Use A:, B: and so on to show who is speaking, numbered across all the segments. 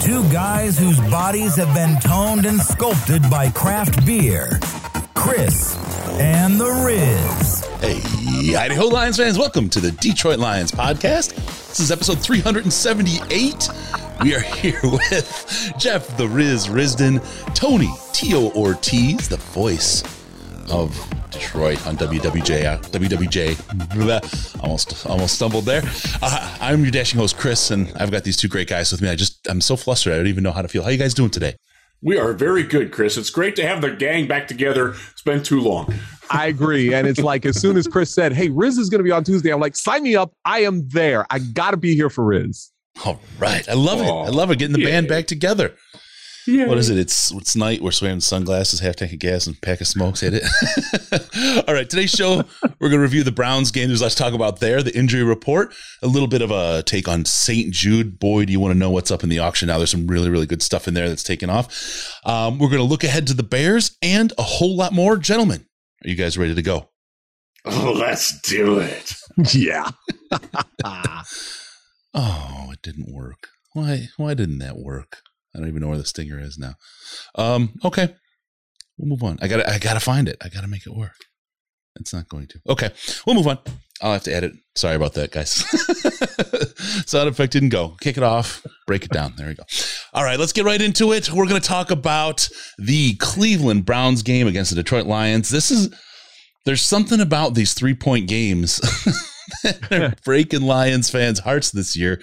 A: two guys whose bodies have been toned and sculpted by craft beer Chris and the Riz.
B: Hey, Idaho Lions fans, welcome to the Detroit Lions podcast. This is episode 378. We are here with Jeff the Riz Risden, Tony Tio Ortiz, the voice of Detroit on WWJ. WWJ. Blah, almost, almost stumbled there. Uh, I'm your dashing host, Chris, and I've got these two great guys with me. I just, I'm so flustered. I don't even know how to feel. How you guys doing today?
C: We are very good, Chris. It's great to have the gang back together. It's been too long.
D: I agree. And it's like as soon as Chris said, Hey, Riz is going to be on Tuesday, I'm like, sign me up. I am there. I got to be here for Riz.
B: All right. I love it. I love it. Getting the
C: yeah.
B: band back together.
C: Yeah.
B: What is it? It's it's night. We're wearing sunglasses, half tank of gas, and pack of smokes. Hit it. All right. Today's show, we're going to review the Browns game. There's lots to talk about there. The injury report, a little bit of a take on St. Jude. Boy, do you want to know what's up in the auction now? There's some really really good stuff in there that's taken off. Um, we're going to look ahead to the Bears and a whole lot more. Gentlemen, are you guys ready to go?
C: Oh, let's do it.
D: Yeah.
B: Oh, it didn't work. Why? Why didn't that work? I don't even know where the stinger is now. Um, okay, we'll move on. I gotta, I gotta find it. I gotta make it work. It's not going to. Okay, we'll move on. I'll have to edit. Sorry about that, guys. Sound effect didn't go. Kick it off. Break it down. There we go. All right, let's get right into it. We're going to talk about the Cleveland Browns game against the Detroit Lions. This is there's something about these three point games that are breaking Lions fans' hearts this year.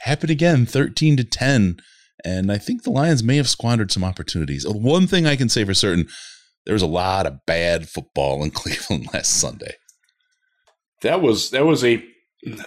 B: Happened again, thirteen to ten. And I think the Lions may have squandered some opportunities. Uh, one thing I can say for certain, there was a lot of bad football in Cleveland last Sunday.
C: That was that was a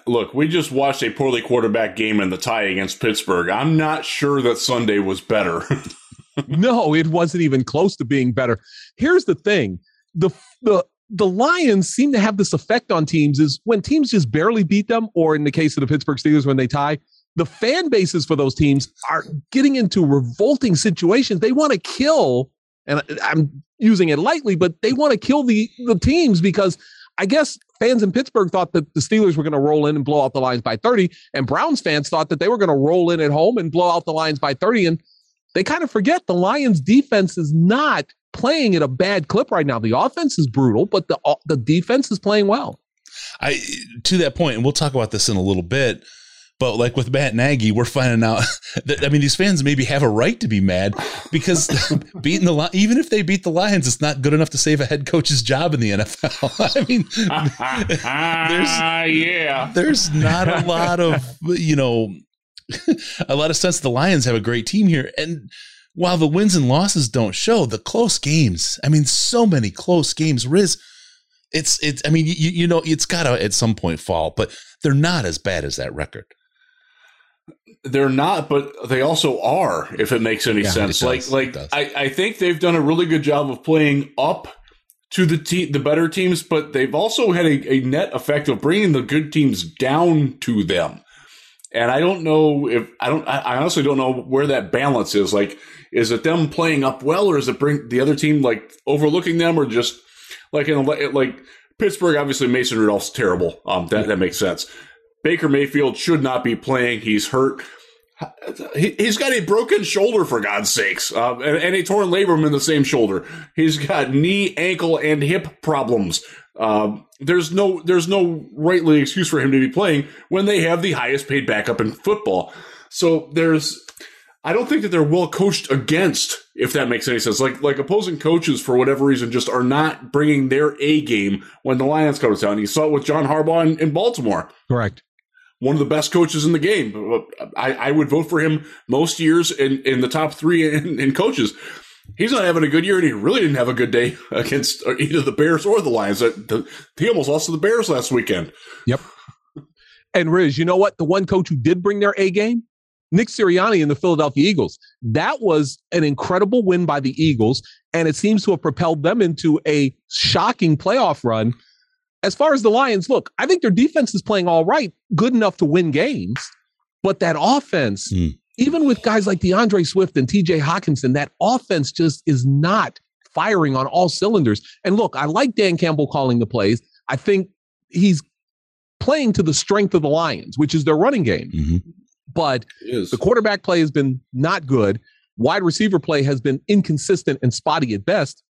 C: look. We just watched a poorly quarterback game in the tie against Pittsburgh. I'm not sure that Sunday was better.
D: no, it wasn't even close to being better. Here's the thing. The the the Lions seem to have this effect on teams is when teams just barely beat them, or in the case of the Pittsburgh Steelers, when they tie, the fan bases for those teams are getting into revolting situations. They want to kill, and I'm using it lightly, but they want to kill the the teams because I guess fans in Pittsburgh thought that the Steelers were going to roll in and blow out the Lions by 30, and Browns fans thought that they were going to roll in at home and blow out the Lions by 30. And they kind of forget the Lions defense is not playing at a bad clip right now. The offense is brutal, but the the defense is playing well.
B: I to that point, and we'll talk about this in a little bit. But like with Matt Nagy, we're finding out that I mean these fans maybe have a right to be mad because beating the even if they beat the Lions, it's not good enough to save a head coach's job in the NFL. I mean,
C: there's yeah,
B: there's not a lot of you know a lot of sense. The Lions have a great team here, and while the wins and losses don't show, the close games. I mean, so many close games. Riz, it's it's. I mean, you you know, it's got to at some point fall, but they're not as bad as that record.
C: They're not, but they also are. If it makes any
B: Yeah,
C: sense, like
B: does.
C: like I, I think they've done a really good job of playing up to the te- the better teams, but they've also had a, a net effect of bringing the good teams down to them. And I don't know if I don't. I honestly don't know where that balance is. Like, is it them playing up well, or is it bring the other team like overlooking them, or just like in a, like Pittsburgh? Obviously, Mason Rudolph's terrible. Um, that that makes sense. Baker Mayfield should not be playing. He's hurt. He, he's got a broken shoulder for God's sakes, uh, and, and a torn labrum in the same shoulder. He's got knee, ankle, and hip problems. Um, there's no there's no rightly excuse for him to be playing when they have the highest paid backup in football. So there's I don't think that they're well coached against, if that makes any sense. Like like opposing coaches for whatever reason just are not bringing their A game when the Lions come to town. You saw it with John Harbaugh in, in Baltimore
D: Correct.
C: One of the best coaches in the game. I, I would vote for him most years in, in the top three in, in coaches. He's not having a good year, and he really didn't have a good day against either the Bears or the Lions. He almost lost to the Bears last weekend.
D: Yep. And Riz, you know what? The one coach who did bring their A game, Nick Sirianni and the Philadelphia Eagles. That was an incredible win by the Eagles, and it seems to have propelled them into a shocking playoff run. As far as the Lions, look, I think their defense is playing all right, good enough to win games, but that offense, mm. even with guys like D'Andre Swift and TJ Hockenson, that offense just is not firing on all cylinders. And look, I like Dan Campbell calling the plays. I think he's playing to the strength of the Lions, which is their running game. Mm-hmm. But the quarterback play has been not good. Wide receiver play has been inconsistent and spotty at best.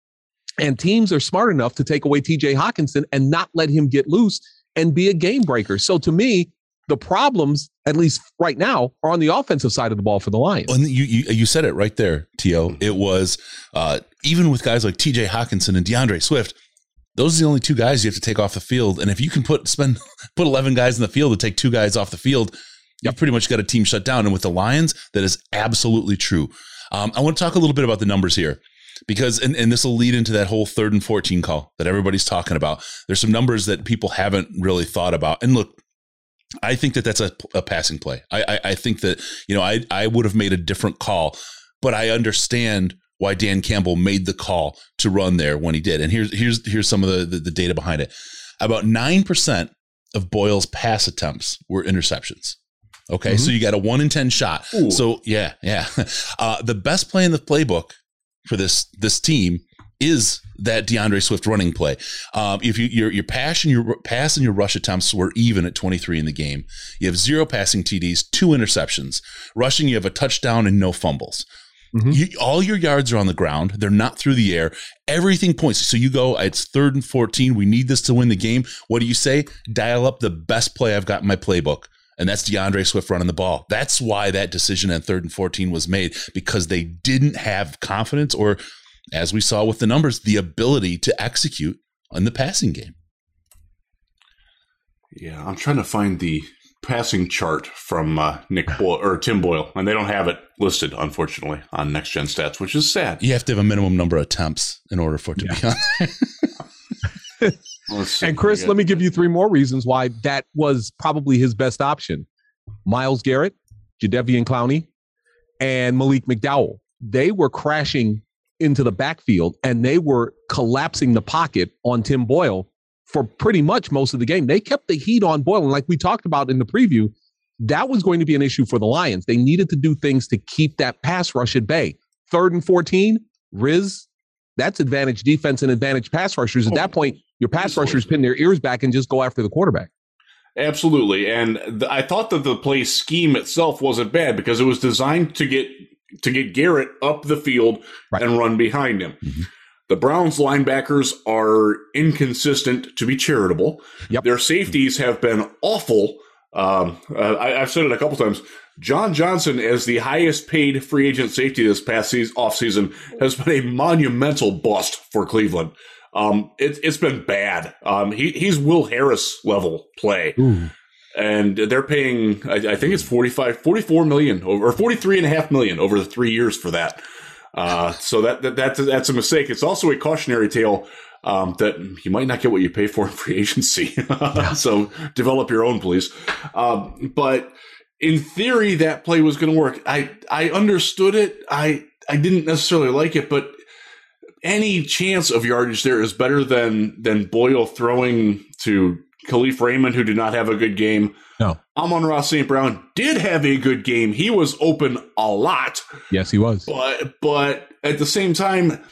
D: And teams are smart enough to take away TJ Hockenson and not let him get loose and be a game breaker. So to me, the problems, at least right now, are on the offensive side of the ball for the Lions.
B: And you you, you said it right there, To. It was uh, even with guys like T.J. Hockenson and D'Andre Swift. Those are the only two guys you have to take off the field. And if you can put spend put eleven guys in the field to take two guys off the field, you've pretty much got a team shut down. And with the Lions, that is absolutely true. Um, I want to talk a little bit about the numbers here because and, and this will lead into that whole third and 14 call that everybody's talking about there's some numbers that people haven't really thought about and look I think that that's a, a passing play. I, I, I think that you know I I would have made a different call, but I understand why Dan Campbell made the call to run there when he did. And here's here's here's some of the the, the data behind it. About nine percent of Boyle's pass attempts were interceptions. Okay, mm-hmm. so you got a one in ten shot. Ooh. So yeah, yeah. Uh, the best play in the playbook for this this team is that D'Andre Swift running play. Um, if you your your pass and your pass and your rush attempts were even at 23 in the game, you have zero passing TDs, two interceptions. Rushing, you have a touchdown and no fumbles. Mm-hmm. You, all your yards are on the ground. They're not through the air. Everything points. So you go, it's third and 14. We need this to win the game. What do you say? Dial up the best play I've got in my playbook. And that's D'Andre Swift running the ball. That's why that decision at third and 14 was made because they didn't have confidence or as we saw with the numbers, the ability to execute on the passing game.
C: Yeah, I'm trying to find the passing chart from uh, Nick Boyle or Tim Boyle, and they don't have it listed, unfortunately, on Next Gen Stats, which is sad.
B: You have to have a minimum number of attempts in order for it to yeah. be
D: on. and Chris, let me give you three more reasons why that was probably his best option. Myles Garrett, Jadeveon Clowney, and Malik McDowell. They were crashing into the backfield and they were collapsing the pocket on Tim Boyle for pretty much most of the game. They kept the heat on Boyle. And like we talked about in the preview, that was going to be an issue for the Lions. They needed to do things to keep that pass rush at bay. Third and 14, Riz, that's advantage defense and advantage pass rushers. At oh. that point, your pass rushers pin their ears back and just go after the quarterback.
C: Absolutely. And th- I thought that the play scheme itself wasn't bad because it was designed to get to get Garrett up the field right. and run behind him. Mm-hmm. The Browns linebackers are inconsistent to be charitable. Yep. Their safeties have been awful. Um, uh, I, have said it a couple times. John Johnson, as the highest paid free agent safety this past season, offseason, has been a monumental bust for Cleveland. Um, it, has been bad. Um, he, he's Will Harris level play. Ooh. And they're paying I, I, think it's 45 44 million or 43 and a half million over the three years for that. Uh, so that, that that's that's a mistake. It's also a cautionary tale um, that you might not get what you pay for in free agency. So develop your own please. Um, but in theory that play was going to work. I i understood it. I i didn't necessarily like it but any chance of yardage there is better than than boyle throwing to Kalif Raymond, who did not have a good game.
D: No.
C: Amon-Ra St. Brown did have a good game. He was open a lot.
D: Yes, he was.
C: But but at the same time,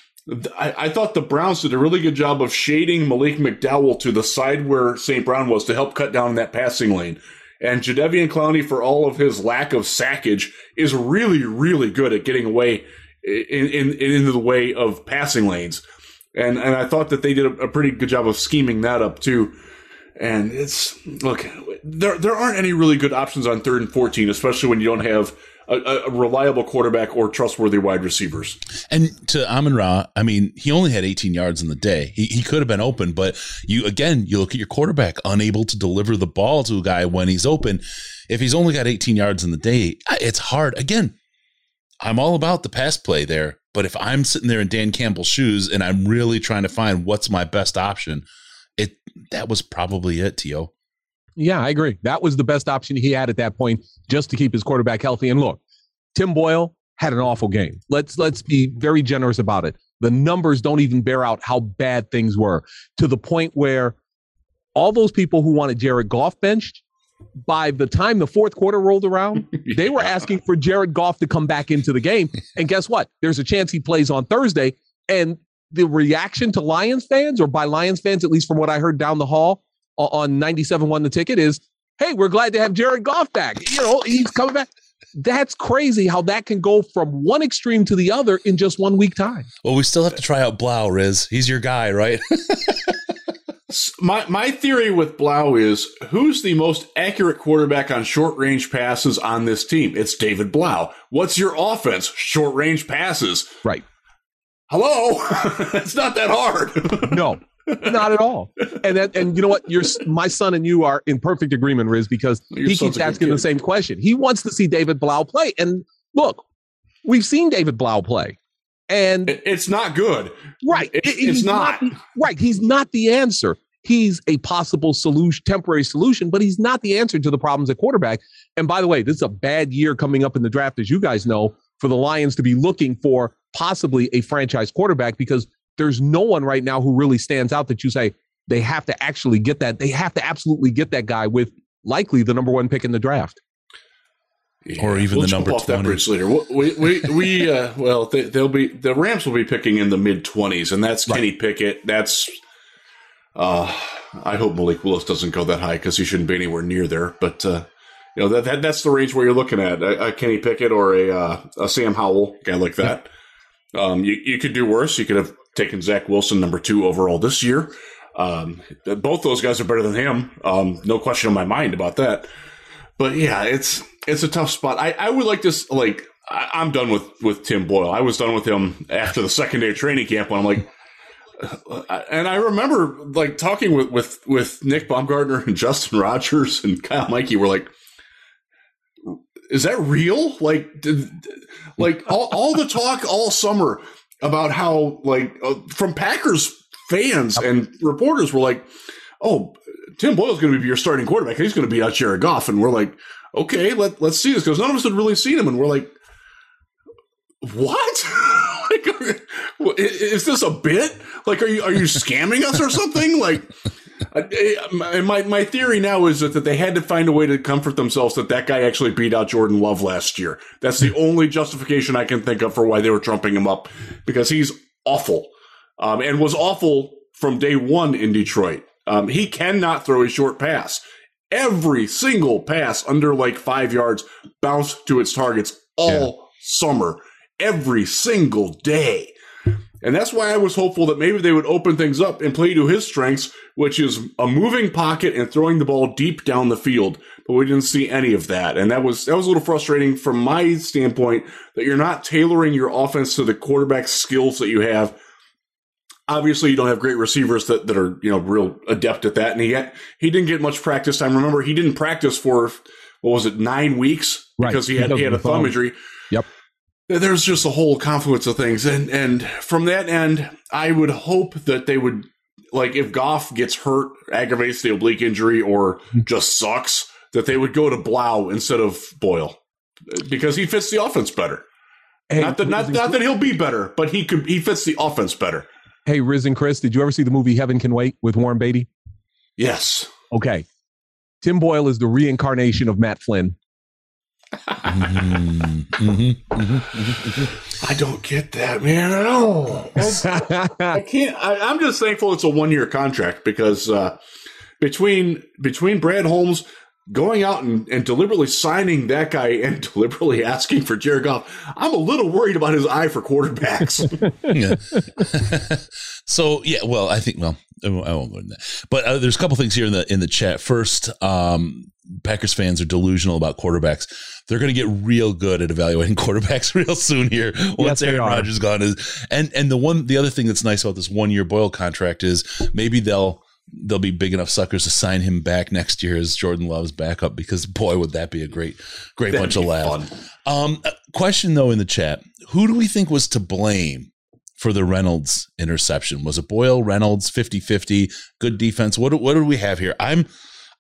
C: I, I, thought the Browns did a really good job of shading Malik McDowell to the side where St. Brown was to help cut down that passing lane. And Jadeveon Clowney, for all of his lack of sackage, is really, really good at getting away in, in, in into the way of passing lanes. And and I thought that they did a, a pretty good job of scheming that up too. And it's look, there there aren't any really good options on third and fourteen, especially when you don't have a, a reliable quarterback or trustworthy wide receivers.
B: And to Amon Ra, I mean, he only had 18 yards in the day. He, he could have been open, but you again, you look at your quarterback unable to deliver the ball to a guy when he's open. If he's only got 18 yards in the day, it's hard. Again, I'm all about the pass play there, but if I'm sitting there in Dan Campbell's shoes and I'm really trying to find what's my best option, it that was probably it, Tio.
D: Yeah, I agree. That was the best option he had at that point just to keep his quarterback healthy. And look, Tim Boyle had an awful game. Let's let's be very generous about it. The numbers don't even bear out how bad things were to the point where all those people who wanted Jared Goff benched, by the time the fourth quarter rolled around, they were asking for Jared Goff to come back into the game. And guess what? There's a chance he plays on Thursday. And the reaction to Lions fans, or by Lions fans, at least from what I heard down the hall on 97 won the ticket, is hey, we're glad to have Jared Goff back. You know, he's coming back. That's crazy how that can go from one extreme to the other in just one week time.
B: Well, we still have to try out Blough, Riz. He's your guy, right?
C: my my theory with Blough is who's the most accurate quarterback on short range passes on this team? It's David Blough. What's your offense? Short range passes.
D: Right.
C: Hello. it's not that hard.
D: no. Not at all. And that, and you know what? Your my son and you are in perfect agreement, Riz, because Your he keeps asking the same question. He wants to see David Blough play. And look, we've seen David Blough play. And
C: it's not good.
D: Right.
C: It, it's not.
D: not. Right. He's not the answer. He's a possible solution, temporary solution, but he's not the answer to the problems at quarterback. And by the way, this is a bad year coming up in the draft, as you guys know, for the Lions to be looking for possibly a franchise quarterback because there's no one right now who really stands out that you say they have to actually get that. They have to absolutely get that guy with likely the number one pick in the draft.
B: Yeah, or even we'll the number off 20. that bridge
C: later. We we, we uh, well they, will be the Rams will be picking in the mid twenties, and that's right. Kenny Pickett. That's uh, I hope Malik Willis doesn't go that high because he shouldn't be anywhere near there. But uh, you know that, that that's the range where you're looking at a, a Kenny Pickett or a uh, a Sam Howell guy like that. Um, you you could do worse. You could have taken Zach Wilson number two overall this year. Um, both those guys are better than him. Um, no question in my mind about that. But yeah, it's it's a tough spot. I, I would like to like I, I'm done with with Tim Boyle. I was done with him after the second day of training camp when I'm like. And I remember like talking with, with, with Nick Baumgardner and Justin Rogers and Kyle Meinke were like, is that real? Like, did, like all, all the talk all summer about how like uh, from Packers fans and reporters were like, "Oh, Tim Boyle's going to be your starting quarterback. He's going to beat out Jared Goff." And we're like, "Okay, let let's see this," because none of us had really seen him, and we're like, "What? like, is this a bit? Like, are you are you scamming us or something? Like." my my theory now is that, that they had to find a way to comfort themselves that that guy actually beat out Jordan Love last year. That's the only justification I can think of for why they were trumping him up because he's awful um, and was awful from day one in Detroit. Um, he cannot throw a short pass. Every single pass under like five yards bounced to its targets all yeah. summer, every single day. And that's why I was hopeful that maybe they would open things up and play to his strengths, which is a moving pocket and throwing the ball deep down the field. But we didn't see any of that. And that was, that was a little frustrating from my standpoint that you're not tailoring your offense to the quarterback skills that you have. Obviously, you don't have great receivers that, that are, you know, real adept at that. And he he didn't get much practice time. Remember, he didn't practice for, what was it, nine weeks?
D: Right.
C: Because he had, he had a thumb injury.
D: Yep
C: there's just a whole confluence of things and and from that end i would hope that they would like if goff gets hurt aggravates the oblique injury or just sucks that they would go to blough instead of boyle because he fits the offense better hey, not that not, not that he'll be better but he could he fits the offense better
D: hey riz and chris did you ever see the movie heaven can wait with warren beatty?
C: Yes.
D: Okay. Tim boyle is the reincarnation of matt flynn.
C: Mm-hmm, mm-hmm, mm-hmm, I don't get that, man. At all. I can't. I, am just thankful it's a one year contract because uh, between between Brad Holmes going out and, and deliberately signing that guy and deliberately asking for Jared Goff, I'm a little worried about his eye for quarterbacks.
B: so yeah, well, I think well, I won't go into that. But uh, there's a couple things here in the in the chat. First, um, Packers fans are delusional about quarterbacks. They're going to get real good at evaluating quarterbacks real soon here once yes, Aaron Rodgers gone is. And and the one the other thing that's nice about this one year Boyle contract is maybe they'll they'll be big enough suckers to sign him back next year as Jordan Love's backup because boy would that be a great great That'd bunch of laughs. Um, question though in the chat: Who do we think was to blame for the Reynolds interception? Was it Boyle, Reynolds, 50-50, good defense? What what do we have here? I'm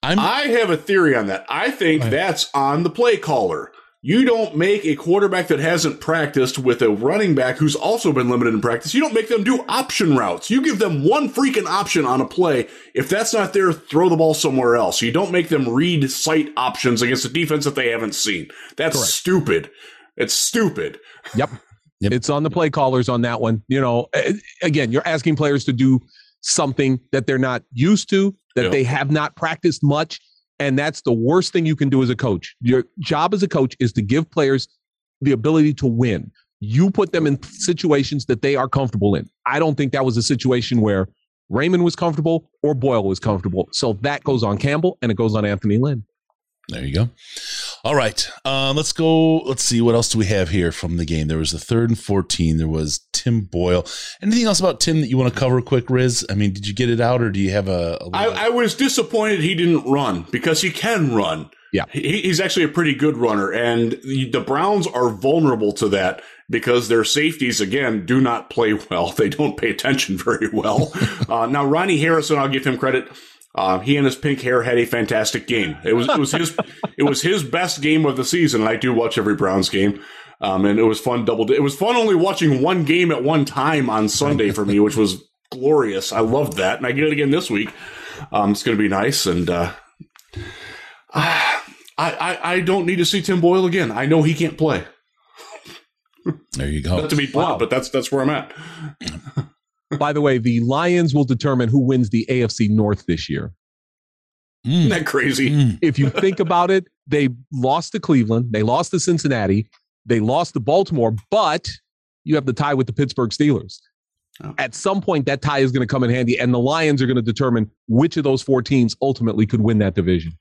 B: I'm
C: I have a theory on that. I think that's on the play caller. You don't make a quarterback that hasn't practiced with a running back who's also been limited in practice. You don't make them do option routes. You give them one freaking option on a play. If that's not there, throw the ball somewhere else. You don't make them read sight options against a defense that they haven't seen. That's
D: Correct.
C: stupid. It's stupid.
D: Yep.
B: Yep.
D: It's on the play callers on that one. You know, again, you're asking players to do something that they're not used to, that
C: Yeah.
D: they have not practiced much. And that's the worst thing you can do as a coach. Your job as a coach is to give players the ability to win. You put them in situations that they are comfortable in. I don't think that was a situation where Raymond was comfortable or Boyle was comfortable. So that goes on Campbell and it goes on Anthony Lynn.
B: There you go. All right. Um, let's go. Let's see. What else do we have here from the game? There was the third and 14. There was Tim Boyle. Anything else about Tim that you want to cover quick, Riz? I mean, did you get it out or do you have a. a
C: I,
B: little-
C: I was disappointed he didn't run because he can run.
D: Yeah.
C: He, he's actually a pretty good runner, and the, the Browns are vulnerable to that because their safeties, again, do not play well. They don't pay attention very well. uh, now, Ronnie Harrison, I'll give him credit. Uh, he and his pink hair had a fantastic game. It was it was his it was his best game of the season. I do watch every Browns game, um, and it was fun. Double it was fun only watching one game at one time on Sunday for me, which was glorious. I loved that, and I get it again this week. Um, it's going to be nice, and uh, I, I I don't need to see Tim Boyle again. I know he can't play.
B: there you go.
C: Not to be blunt,
D: Wow.
C: but that's that's where I'm at.
D: By the way, the Lions will determine who wins the AFC North this year.
C: Isn't
B: Mm,
C: that crazy?
B: mm.
D: if you think about it, they lost to Cleveland, they lost to Cincinnati, they lost to Baltimore, but you have the tie with the Pittsburgh Steelers.
C: Oh.
D: At some point, that tie is going to come in handy, and the Lions are going to determine which of those four teams ultimately could win that division.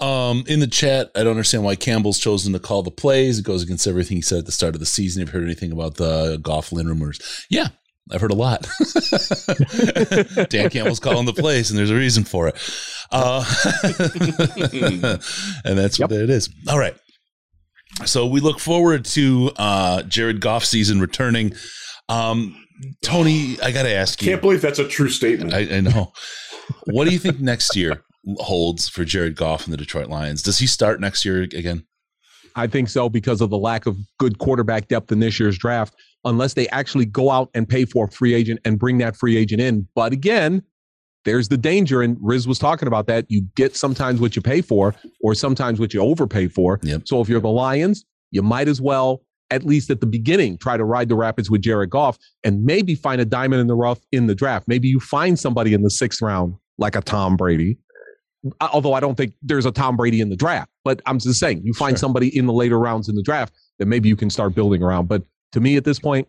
B: Um, in the chat, I don't understand why Campbell's chosen to call the plays. It goes against everything he said at the start of the season. Have you heard anything about the Goff Lynn rumors? Yeah, I've heard a lot. Dan Campbell's calling the plays, and there's a reason for it. Uh, and that's
D: Yep.
B: what it is. All right. So we look forward to uh, Jared Goff season returning. Um, Tony, I got to ask you.
C: Can't believe that's a true statement.
B: I, I know. What do you think next year holds for Jared Goff and the Detroit Lions? Does he start next year again?
D: I think so because of the lack of good quarterback depth in this year's draft, unless they actually go out and pay for a free agent and bring that free agent in. But again, there's the danger, and Riz was talking about that. You get sometimes what you pay for, or sometimes what you overpay for.
B: Yep.
D: So if you're the Lions, you might as well, at least at the beginning, try to ride the rapids with Jared Goff and maybe find a diamond in the rough in the draft. Maybe you find somebody in the sixth round, like a Tom Brady. Although I don't think there's a Tom Brady in the draft, but I'm just saying you find
B: Sure.
D: somebody in the later rounds in the draft that maybe you can start building around. But to me, at this point,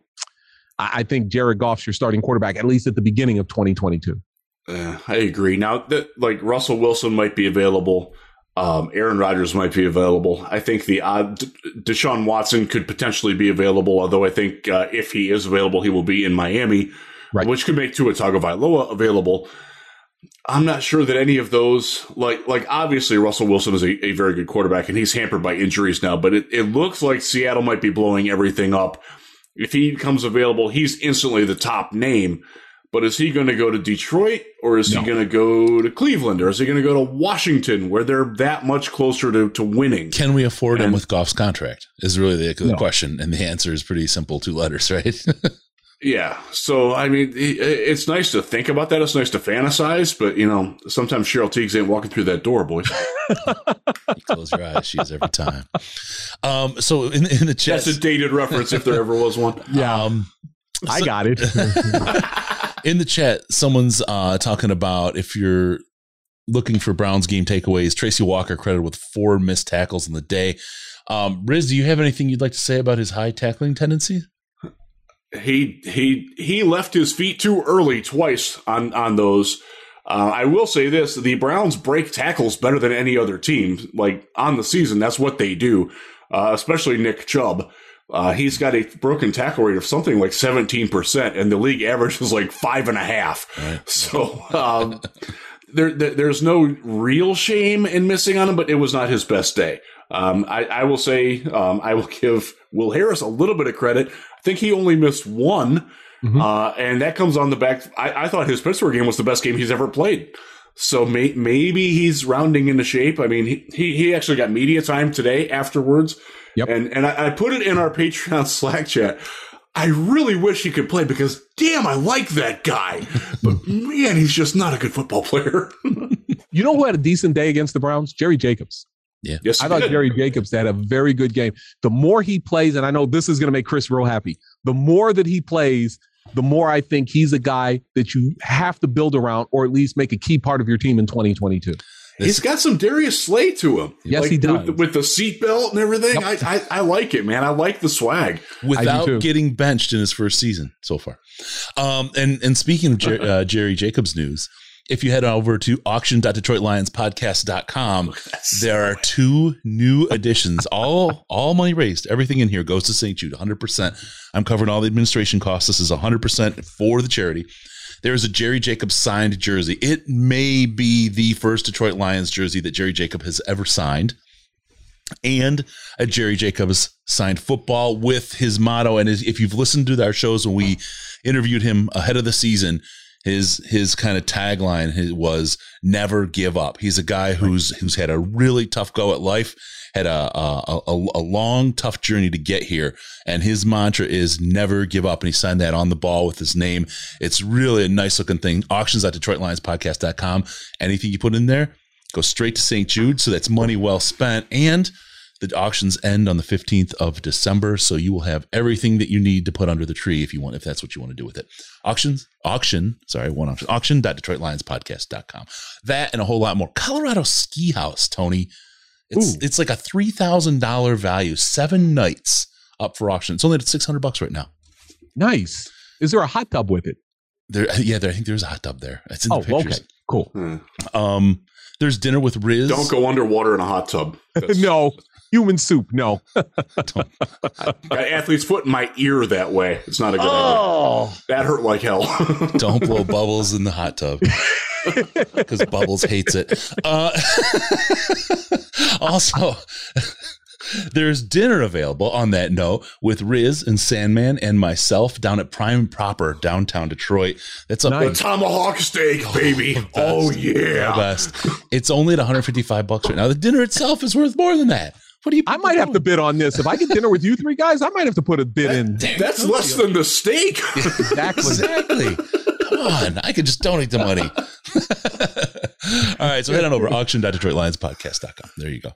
D: I, I think Jared Goff's your starting quarterback, at least at the beginning of 2022.
C: Uh, I agree. Now that like Russell Wilson might be available, um, Aaron Rodgers might be available. I think the odd Deshaun Watson could potentially be available. Although I think uh, if he is available, he will be in Miami,
D: Right.
C: which could make Tua Tagovailoa available. I'm not sure that any of those, like, like obviously Russell Wilson is a, a very good quarterback and he's hampered by injuries now, but it, it looks like Seattle might be blowing everything up. If he becomes available, he's instantly the top name. But is he going to go to Detroit or is
D: No.
C: he going to go to Cleveland or is he going to go to Washington where they're that much closer to, to winning?
B: Can we afford him with Goff's contract? Is really the, the
D: No.
B: question, and the answer is pretty simple: two letters, right?
C: Yeah. So, I mean, it's nice to think about that. It's nice to fantasize, but, you know, sometimes Cheryl Tiegs ain't walking through that door, boys.
B: You Close your eyes; she is every time. Um, so in, in the chat,
C: That's a dated reference if there ever was one. Yeah.
B: Um,
D: I got it.
B: in the chat, someone's uh, talking about if you're looking for Browns game takeaways. Tracy Walker credited with four missed tackles in the day. Um, Riz, do you have anything you'd like to say about his high tackling tendency?
C: He he he left his feet too early twice on on those. Uh, I will say this: the Browns break tackles better than any other team. Like on the season, that's what they do. Uh, especially Nick Chubb. Uh, he's got a broken tackle rate of something like seventeen percent, and the league average is like five and a half.
B: Right.
C: So um, there, there, there's no real shame in missing on him, but it was not his best day. Um, I, I will say um, I will give Will Harris a little bit of credit. I think he only missed one,
D: Mhm.
C: uh, and that comes on the back. I, I thought his Pittsburgh game was the best game he's ever played. So may, maybe he's rounding into shape. I mean, he, he, he actually got media time today afterwards.
D: Yep.
C: And, and I, I put it in our Patreon Slack chat. I really wish he could play because damn, I like that guy. But man, he's just not a good football player.
D: You know who had a decent day against the Browns? Jerry Jacobs.
C: Yes,
D: I thought
C: did.
D: Jerry Jacobs had a very good game. The more he plays, and I know this is going to make Chris real happy, the more that he plays, the more I think he's a guy that you have to build around or at least make a key part of your team in 2022.
C: He's got some Darius Slay to him.
D: Yes, he does.
C: With, the- with the seatbelt and everything. I, I, I like it, man. I like the swag.
B: without getting benched in his first season so far. Um, and and speaking of Jer- uh, Jerry Jacobs news, if you head over to auction.detroitlionspodcast.com, there are two new additions. All all money raised, everything in here goes to St. Jude, 100%. I'm covering all the administration costs. This is 100% for the charity. There is a Jerry Jacobs signed jersey. It may be the first Detroit Lions jersey that Jerry Jacob has ever signed and a Jerry Jacobs signed football with his motto. And if you've listened to our shows when we interviewed him ahead of the season, his his kind of tagline was "Never give up." He's a guy who's who's had a really tough go at life, had a a, a a long tough journey to get here, and his mantra is "Never give up." And he signed that on the ball with his name. It's really a nice looking thing. Auctions at DetroitLionsPodcast.com. Anything you put in there go straight to St. Jude. So that's money well spent. And the auctions end on the 15th of December. So you will have everything that you need to put under the tree if you want, if that's what you want to do with it. Auctions, auction, sorry, one auction, auction.detroitlionspodcast.com. That and a whole lot more. Colorado Ski House, Tony. It's,
D: Ooh.
B: it's like a $3,000 value, seven nights up for auction. It's only at 600 bucks right now.
D: Nice. Is there a hot tub with it?
B: There, yeah, there, I think there's a hot tub there. It's in the
D: Oh,
B: pictures.
D: okay. Cool.
C: Hmm.
B: Um, there's dinner with Riz.
C: Don't go underwater in a hot tub.
D: No, human soup. No.
C: Got athlete's foot in my ear that way. It's not a good idea.
D: Oh,
C: That hurt like hell.
B: Don't blow bubbles in the hot tub because Bubbles hates it. Uh, also, there's dinner available on that note with Riz and Sandman and myself down at Prime Proper downtown Detroit. That's a
C: the
D: Nice.
C: tomahawk steak, baby. Oh,
B: the
C: yeah.
B: best. It's only at 155 bucks right now. The dinner itself is worth more than that. What do you?
D: I might have to bid on this. If I get dinner with you three guys, I might have to put a bid in.
C: That's less than the steak.
D: Exactly.
B: Exactly. On. I could just donate the money. All right. So head on over auction.detroitlionspodcast.com. There you go.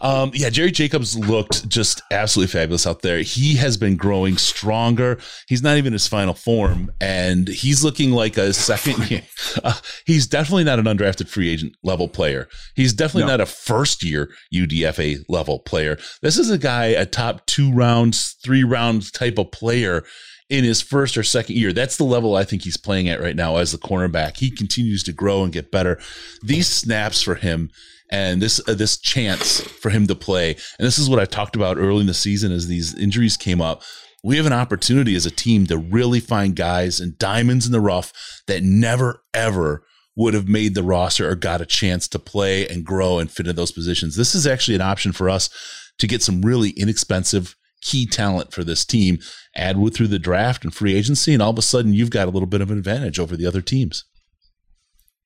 B: Um, yeah, Jerry Jacobs looked just absolutely fabulous out there. He has been growing stronger. He's not even his final form, and he's looking like a second. Uh, he's definitely not an undrafted free agent level player. He's definitely
D: No.
B: not a first year UDFA level player. This is a guy, a top two rounds, three rounds type of player in his first or second year. That's the level I think he's playing at right now as the cornerback. He continues to grow and get better. These snaps for him and this uh, this chance for him to play. And this is what I talked about early in the season as these injuries came up. We have an opportunity as a team to really find guys and diamonds in the rough that never ever would have made the roster or got a chance to play and grow and fit in those positions. This is actually an option for us to get some really inexpensive key talent for this team, add with through the draft and free agency, and all of a sudden you've got a little bit of an advantage over the other teams.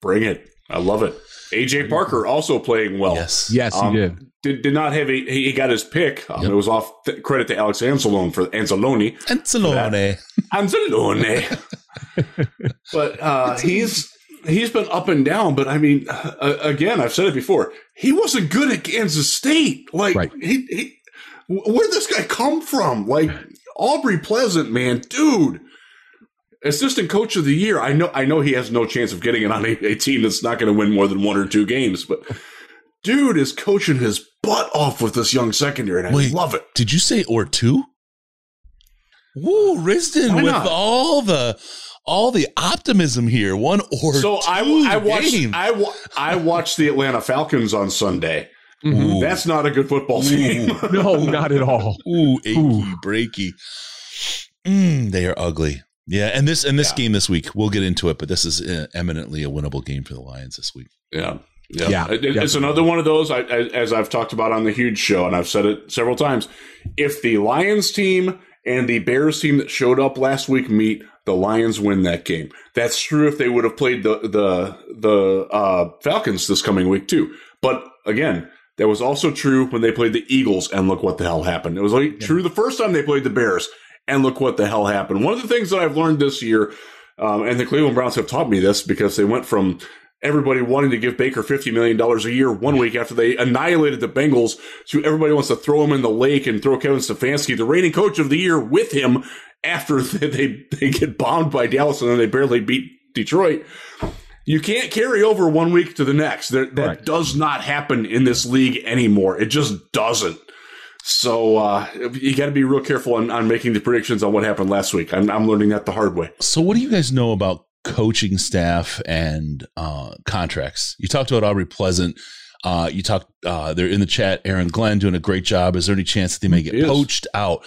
C: Bring it. I love it. AJ Parker also playing well.
B: Yes.
D: Yes, he
C: Um,
D: did.
C: Did, did not have a he he got his pick. Um,
B: Yep.
C: It was off th- credit to Alex Anzalone for Anzalone.
B: Anzalone.
C: Anzalone. but uh, he's he's been up and down. But I mean, uh, again, I've said it before. He wasn't good at Kansas State. Like
D: Right.
C: he, he where did this guy come from? Like Aubrey Pleasant, man, dude. Assistant coach of the year. I know. I know he has no chance of getting it on a, a team that's not going to win more than one or two games. But dude is coaching his butt off with this young secondary, and I
B: Wait.
C: love it.
B: Did you say or two? Woo, Risden with all the all the optimism here. One or
C: So I,
B: two
C: I watched. I, I watched the Atlanta Falcons on Sunday.
D: Mhm.
B: Ooh.
C: That's not a good football team.
D: No, not at all.
B: Ooh, achy
D: Ooh.
B: breaky. Mm, they are ugly. Yeah, and this and this
C: Yeah.
B: game this week, we'll get into it, but this is uh, eminently a winnable game for the Lions this week.
C: yeah. Yeah.
D: Yeah,
C: It- it's another one of those, I, I, as I've talked about on the huge show, and I've said it several times. If the Lions team and the Bears team that showed up last week meet, the Lions win that game. That's true if they would have played the the the uh, Falcons this coming week too. But again, that was also true when they played the Eagles, and look what the hell happened. It was like yeah. true the first time they played the Bears, and look what the hell happened. One of the things that I've learned this year, um, and the Cleveland Browns have taught me this because they went from everybody wanting to give Baker $50 million a year one week after they annihilated the Bengals to everybody wants to throw him in the lake and throw Kevin Stefanski, the reigning coach of the year, with him after they, they get bombed by Dallas and then they barely beat Detroit. You can't carry over one week to the next. That, that right. does not happen in this league anymore. It just doesn't. So uh, you got to be real careful on, on, making the predictions on what happened last week. I'm, I'm learning that the hard way.
B: So, what do you guys know about coaching staff and uh, contracts? You talked about Aubrey Pleasant. Uh, you talked. Uh, they're in the chat. Aaron Glenn doing a great job. Is there any chance that they may get poached out?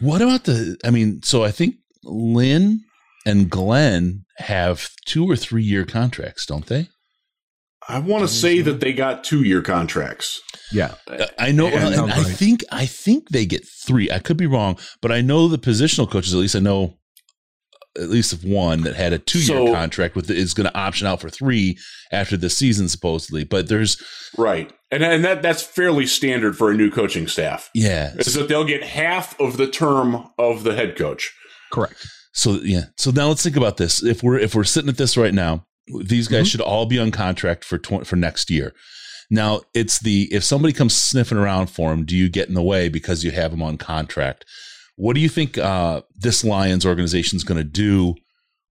B: What about the? I mean, so I think Lynn and Glenn have two or three year contracts, don't they?
C: I want to say that they got two year contracts.
D: Yeah, uh,
B: I know. And I think I think they get three. I could be wrong, but I know the positional coaches. At least I know uh, at least of one that had a two year so, contract with is going to option out for three after the season supposedly. But there's
C: right, and and that that's fairly standard for a new coaching staff.
B: Yeah,
C: is that they'll get half of the term of the head coach.
D: Correct.
B: So yeah. So now let's think about this. If we're if we're sitting at this right now, these guys mm-hmm. should all be on contract for tw- for next year. Now it's the if somebody comes sniffing around for them, do you get in the way because you have them on contract? What do you think uh, this Lions organization is going to do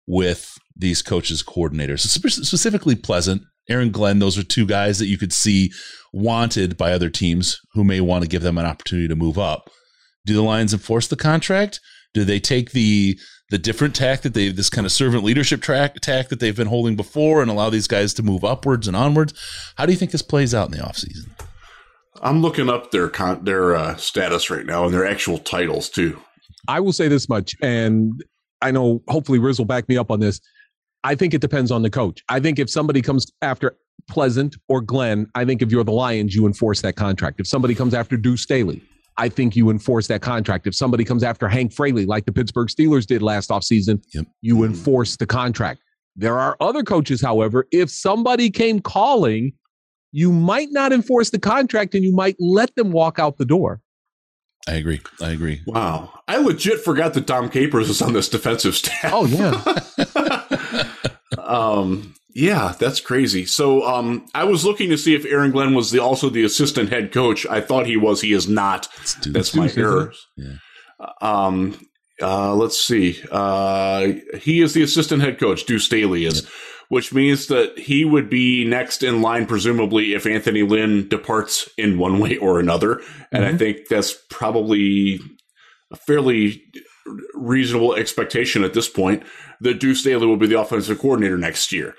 B: with these coaches, coordinators, specifically Pleasant, Aaron Glenn? Those are two guys that you could see wanted by other teams who may want to give them an opportunity to move up. Do the Lions enforce the contract? Do they take the the different tack that they this kind of servant leadership track tack that they've been holding before and allow these guys to move upwards and onwards? How do you think this plays out in the offseason?
C: I'm looking up their con- their uh, status right now and their actual titles too.
D: I will say this much, and I know hopefully Riz will back me up on this. I think it depends on the coach. I think if somebody comes after Pleasant or Glenn, I think if you're the Lions, you enforce that contract. If somebody comes after Deuce Staley, I think you enforce that contract. If somebody comes after Hank Fraley, like the Pittsburgh Steelers did last offseason, yep. you enforce the contract. There are other coaches, however, if somebody came calling you might not enforce the contract and you might let them walk out the door.
B: I agree. I agree.
C: Wow. I legit forgot that Dom Capers was on this defensive staff.
D: Oh yeah.
C: um yeah, that's crazy. So um I was looking to see if Aaron Glenn was the also the assistant head coach. I thought he was. He is not. That's my error. Yeah. Um uh let's see. Uh he is the assistant head coach. Deuce Staley is. Yep which means that he would be next in line, presumably, if Anthony Lynn departs in one way or another. And mm-hmm. I think that's probably a fairly reasonable expectation at this point that Deuce Staley will be the offensive coordinator next year.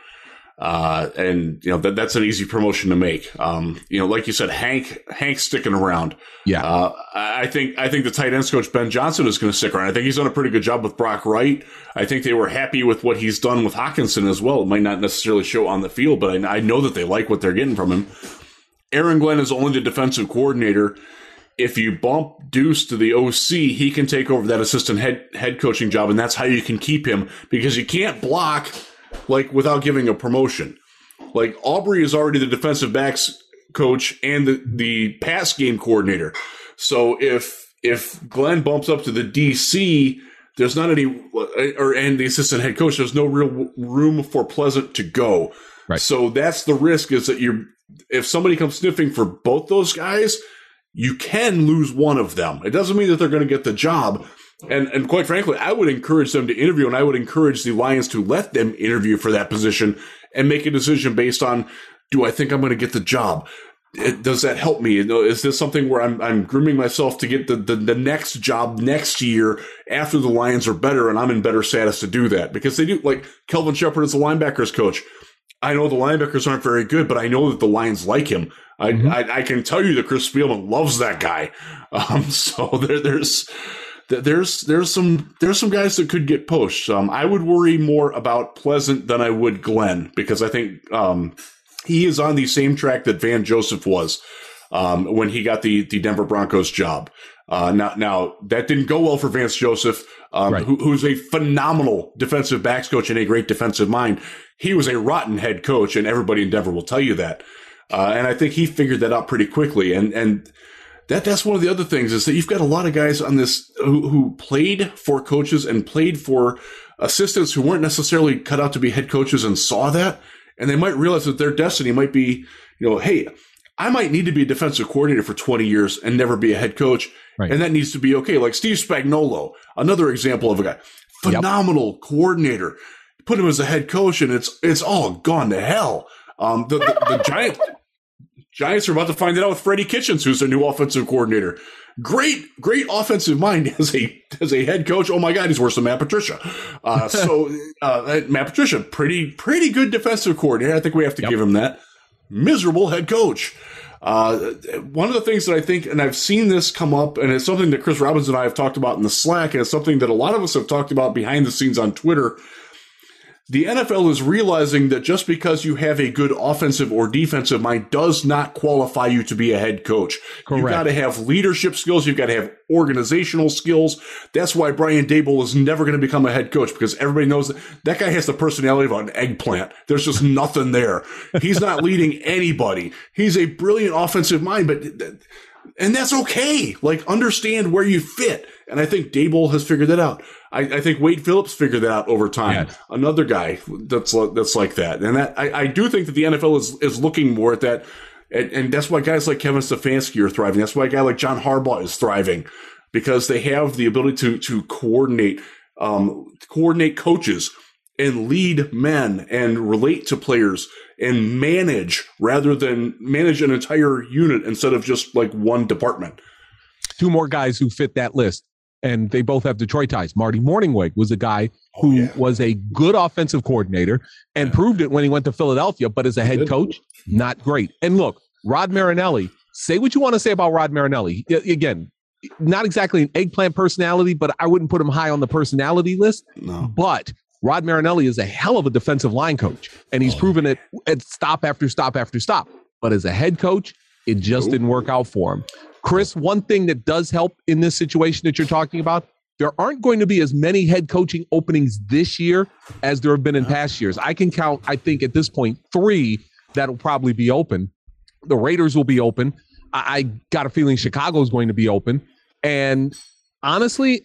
C: Uh, and you know that that's an easy promotion to make. Um, you know, like you said, Hank Hank's sticking around.
D: Yeah,
C: uh, I think I think the tight ends coach Ben Johnson is going to stick around. I think he's done a pretty good job with Brock Wright. I think they were happy with what he's done with Hockenson as well. It might not necessarily show on the field, but I, I know that they like what they're getting from him. Aaron Glenn is only the defensive coordinator. If you bump Deuce to the OC, he can take over that assistant head head coaching job, and that's how you can keep him because you can't block like without giving a promotion. Like Aubrey is already the defensive backs coach and the, the pass game coordinator. So if if Glenn bumps up to the DC, there's not any or and the assistant head coach, there's no real room for Pleasant to go.
D: Right.
C: So that's the risk is that you're if somebody comes sniffing for both those guys, you can lose one of them. It doesn't mean that they're going to get the job, and and quite frankly, I would encourage them to interview, and I would encourage the Lions to let them interview for that position and make a decision based on do I think I'm going to get the job? It, does that help me? Is this something where I'm, I'm grooming myself to get the, the, the, next job next year after the Lions are better and I'm in better status to do that? Because they do, like Kelvin Sheppard is the linebackers coach. I know the linebackers aren't very good, but I know that the Lions like him. I, mm-hmm. I, I, can tell you that Chris Spielman loves that guy. Um, so there, there's, there's there's some there's some guys that could get pushed. Um, I would worry more about Pleasant than I would Glenn because I think um, he is on the same track that Vance Joseph was um, when he got the the Denver Broncos job. Uh, now, now that didn't go well for Vance Joseph. um,
D: Right.
C: who, who's a phenomenal defensive backs coach and a great defensive mind. He was a rotten head coach, and everybody in Denver will tell you that. Uh, and I think he figured that out pretty quickly. And and that that's one of the other things is that you've got a lot of guys on this who, who played for coaches and played for assistants who weren't necessarily cut out to be head coaches and saw that, and they might realize that their destiny might be, you know, hey, I might need to be a defensive coordinator for 20 years and never be a head coach.
D: Right.
C: And that needs to be okay. Like Steve Spagnuolo, another example of a guy, phenomenal coordinator. Put him as a head coach and it's, it's all gone to hell. Um, the, the, the Giants, Giants are about to find it out with Freddie Kitchens, who's their new offensive coordinator. Great, great offensive mind as a as a head coach. Oh my God, he's worse than Matt Patricia. Uh, so uh, Matt Patricia, pretty pretty good defensive coordinator. I think we have to
D: Yep.
C: give him that. Miserable head coach. Uh, one of the things that I think, and I've seen this come up, and it's something that Chris Robbins and I have talked about in the Slack, and it's something that a lot of us have talked about behind the scenes on Twitter. The NFL is realizing that just because you have a good offensive or defensive mind does not qualify you to be a head coach. You've got to have leadership skills. You've got to have organizational skills. That's why Brian Daboll is never going to become a head coach because everybody knows that that guy has the personality of an eggplant. There's just nothing there. He's not leading anybody. He's a brilliant offensive mind, but and that's okay. Like understand where you fit. And I think Daboll has figured that out. I, I think Wade Phillips figured that out over time.
D: Yes.
C: Another guy that's that's like that. And that I, I do think that the NFL is is looking more at that. And, and that's why guys like Kevin Stefanski are thriving. That's why a guy like John Harbaugh is thriving because they have the ability to to coordinate um, coordinate coaches and lead men and relate to players and manage rather than manage an entire unit instead of just like one department.
D: Two more guys who fit that list, and they both have Detroit ties. Marty Mornhinweg was a guy who
C: yeah.
D: was a good offensive coordinator and proved it when he went to Philadelphia, but as a head coach, not great. And look, Rod Marinelli, say what you want to say about Rod Marinelli. Again, not exactly an eggplant personality, but I wouldn't put him high on the personality list.
C: No.
D: But Rod Marinelli is a hell of a defensive line coach, and he's
B: Oh,
D: proven it at stop after stop after stop. But as a head coach, it just
C: Nope.
D: didn't work out for him. Chris, one thing that does help in this situation that you're talking about, there aren't going to be as many head coaching openings this year as there have been in past years. I can count, I think at this point, three that'll probably be open. The Raiders will be open. I, I got a feeling Chicago is going to be open. And honestly,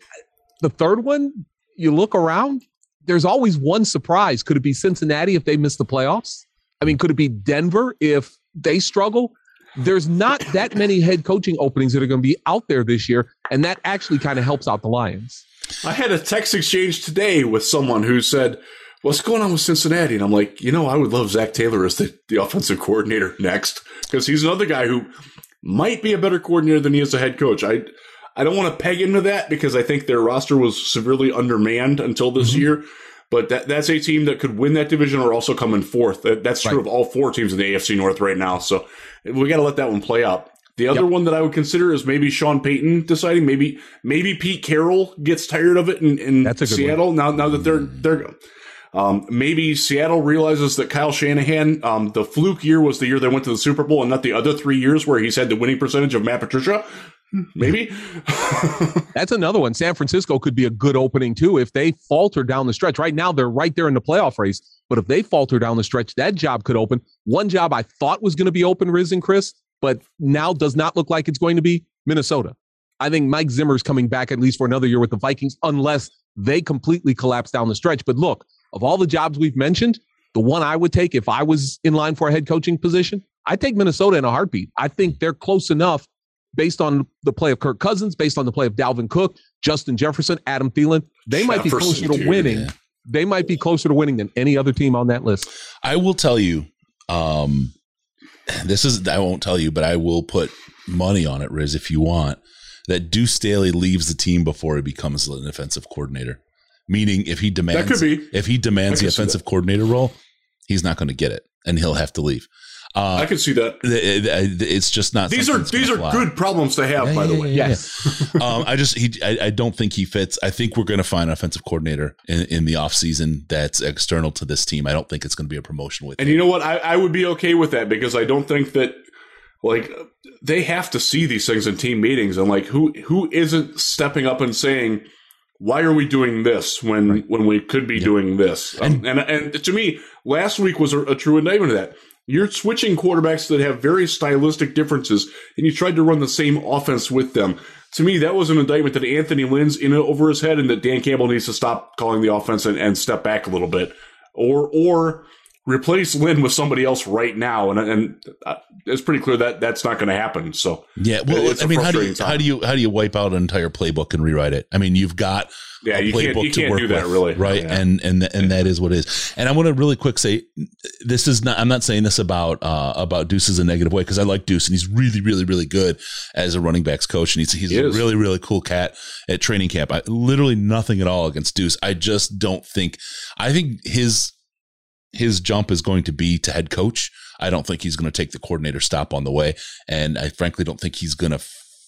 D: the third one, you look around, there's always one surprise. Could it be Cincinnati if they miss the playoffs? I mean, could it be Denver if they struggle? There's not that many head coaching openings that are going to be out there this year, and that actually kind of helps out the Lions.
C: I had a text exchange today with someone who said, What's going on with Cincinnati? And I'm like, you know, I would love Zac Taylor as the, the offensive coordinator next because he's another guy who might be a better coordinator than he is a head coach. I I don't want to peg him to that because I think their roster was severely undermanned until this mm-hmm. year. But that that's a team that could win that division or also come in fourth. That, that's true
D: Right.
C: of all four teams in the AFC North right now. So we got to let that one play out. The other
D: Yep.
C: one that I would consider is maybe Sean Payton deciding maybe maybe Pete Carroll gets tired of it in, in
D: That's a good
C: Seattle now now that they're they're um, maybe Seattle realizes that Kyle Shanahan um, the fluke year was the year they went to the Super Bowl and not the other three years where he's had the winning percentage of Matt Patricia. Mm-hmm. Maybe
D: That's another one. San Francisco could be a good opening too if they falter down the stretch. Right now, they're right there in the playoff race, but if they falter down the stretch, that job could open. One job I thought was going to be open, Riz and Chris, but now does not look like it's going to be Minnesota. I think Mike Zimmer's coming back at least for another year with the Vikings, unless they completely collapse down the stretch. But look, of all the jobs we've mentioned, the one I would take if I was in line for a head coaching position, I'd take Minnesota in a heartbeat. I think they're close enough based on the play of Kirk Cousins, based on the play of Dalvin Cook, Justin Jefferson, Adam Thielen. They might be closer to
C: dude.
D: winning.
B: Yeah.
D: They might be closer to winning than any other team on that list.
B: I will tell you, um, this is I won't tell you, but I will put money on it, Riz, if you want, that Deuce Staley leaves the team before he becomes an offensive coordinator. Meaning, if he demands,
C: could be.
B: if he demands the offensive coordinator role, he's not going to get it, and he'll have to leave.
C: I can see that.
B: th- th- it's just not.
C: These are these are
B: fly.
C: good problems to have,
B: Yeah,
C: by the way.
B: yeah, yeah.
D: Yes.
B: um, I just he I, I don't think he fits. I think we're going to find an offensive coordinator in, in the offseason that's external to this team. I don't think it's going to be a promotion with.
C: And you know what? I, I would be okay with that because I don't think that like they have to see these things in team meetings and like who who isn't stepping up and saying why are we doing this when
B: Right.
C: when we could be doing this? Um, and, and to me, last week was a, a true indictment of that. You're switching quarterbacks that have very stylistic differences, and you tried to run the same offense with them. To me, that was an indictment that Anthony Lynn's in over his head, and that Dan Campbell needs to stop calling the offense and, and step back a little bit, or or replace Lynn with somebody else right now. And and uh, it's pretty clear that that's not going to happen. So
B: Yeah, well, I mean, how do you
C: time.
B: how do you how do you wipe out an entire playbook and rewrite it? I mean, you've got
C: yeah,
B: a
C: you can't
B: playbook
C: you
B: to
C: can't
B: work
C: do that
B: with,
C: really,
B: right?
C: Yeah.
B: And and and that is what it is. And I want to really quick say, this is not. I'm not saying this about uh, about Deuce as a negative way because I like Deuce and he's really really really good as a running backs coach and he's he's
C: He
B: a really really cool cat at training camp. I literally nothing at all against Deuce. I just don't think. I think his his jump is going to be to head coach. I don't think he's going to take the coordinator stop on the way, and I frankly don't think he's going to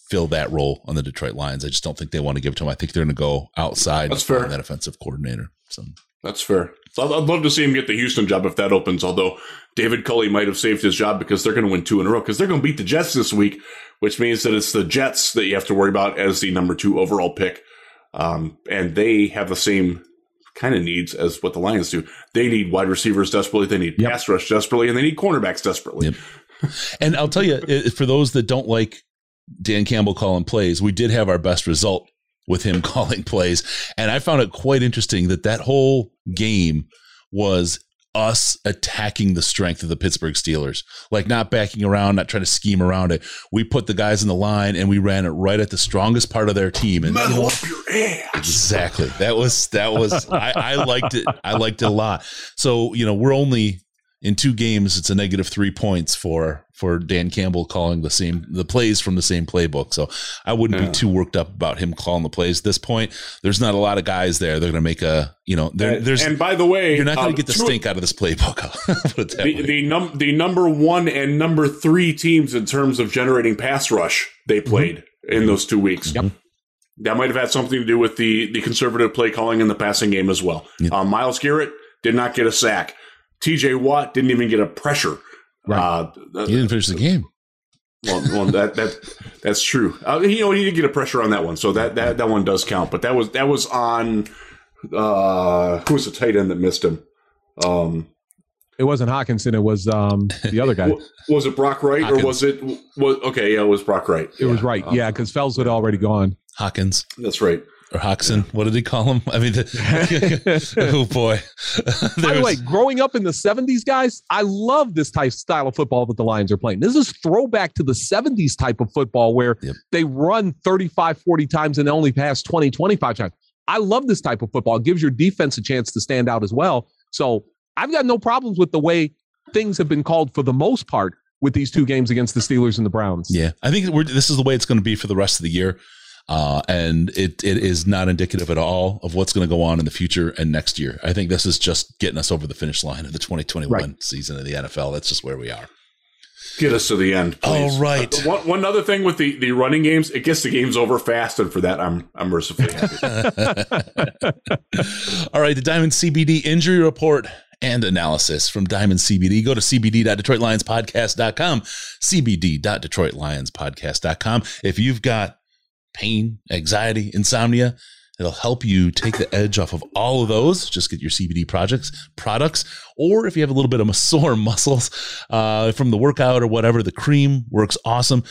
B: fill that role on the Detroit Lions. I just don't think they want to give it to him. I think they're going to go outside
C: That's fair.
B: that offensive coordinator. So
C: That's fair. So I'd, I'd love to see him get the Houston job if that opens. Although David Culley might have saved his job because they're going to win two in a row because they're going to beat the Jets this week, which means that it's the Jets that you have to worry about as the number two overall pick. Um, and they have the same kind of needs as what the Lions do. They need wide receivers desperately. They need
D: Yep.
C: pass rush desperately, and they need cornerbacks desperately.
B: Yep. And I'll tell you, for those that don't like Dan Campbell calling plays, we did have our best result with him calling plays. And I found it quite interesting that that whole game was us attacking the strength of the Pittsburgh Steelers, like not backing around, not trying to scheme around it. We put the guys in the line and we ran it right at the strongest part of their team. And you know
C: Metal up your ass.
B: Exactly. That was that was I, I liked it. I liked it a lot. So, you know, we're only in two games, it's a negative three points for for Dan Campbell calling the same the plays from the same playbook. So I wouldn't
C: Yeah.
B: be too worked up about him calling the plays at this point. There's not a lot of guys there. They're gonna make a you know,
C: And-
B: there's
C: and by the way,
B: you're not gonna
C: um,
B: get the
C: two-
B: stink out of this playbook. I'll put it that
C: the, the num the number one and number three teams in terms of generating pass rush they played in those two weeks.
D: Yep.
C: That might have had something to do with the the conservative play calling in the passing game as well.
B: Yep.
C: Um, Myles Garrett did not get a sack. T.J. Watt didn't even get a pressure.
D: Right.
C: Uh,
B: he didn't finish the game.
C: well, well, that that that's true. Uh, you know, he did get a pressure on that one, so that that that one does count. But that was that was on uh who was the tight end that missed him? Um,
D: It wasn't Hawkinson. It was um, the other guy.
C: was it Brock Wright or was it was okay? Yeah, it was Brock Wright.
D: It was
C: Yeah.
D: right.
C: Um,
D: Yeah, because Fells had already gone.
B: Hawkins
C: that's right.
B: Or Hoxton. What did he call him? I mean, the, oh boy.
D: By the way, growing up in the 70s, guys, I love this type style of football that the Lions are playing. This is throwback to the 70s type of football where
B: Yep.
D: they run 35, 40 times and only pass 20, 25 times. I love this type of football. It gives your defense a chance to stand out as well. So I've got no problems with the way things have been called for the most part with these two games against the Steelers and the Browns.
B: Yeah, I think we're, this is the way it's going to be for the rest of the year, uh, and it it is not indicative at all of what's going to go on in the future and next year. I think this is just getting us over the finish line of the 2021
D: Right.
B: season of the NFL. That's just where we are.
C: Get us to the end, please.
B: All right.
C: Uh, one, one other thing with the, the running games, it gets the games over fast, and for that, I'm I'm mercifully happy.
B: All right, the Diamond CBD injury report and analysis from Diamond CBD. Go to cbd.detroitlionspodcast.com, cbd.detroitlionspodcast.com. If you've got pain, anxiety, insomnia, it'll help you take the edge off of all of those. Just get your CBD projects, products, or if you have a little bit of sore muscles uh, from the workout or whatever, the cream works awesome.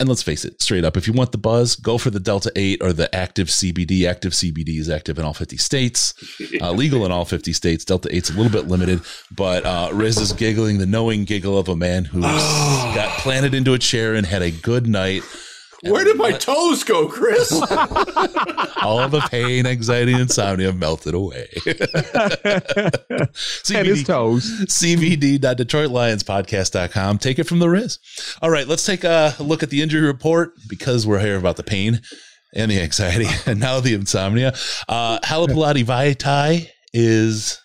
B: And let's face it, straight up, if you want the buzz, go for the Delta 8 or the Active CBD. Active CBD is active in all 50 states, uh, legal in all 50 states. Delta 8's a little bit limited, but uh, Riz is giggling, the knowing giggle of a man who's got planted into a chair and had a good night.
C: Where did my toes go, Chris?
B: All the pain, anxiety, and insomnia melted away.
D: and his toes.
B: cbd.detroitlionspodcast.com. Take it from the Riz. All right, let's take a look at the injury report because we're here about the pain and the anxiety and now the insomnia. Uh, Halapoulivaati Vaitai is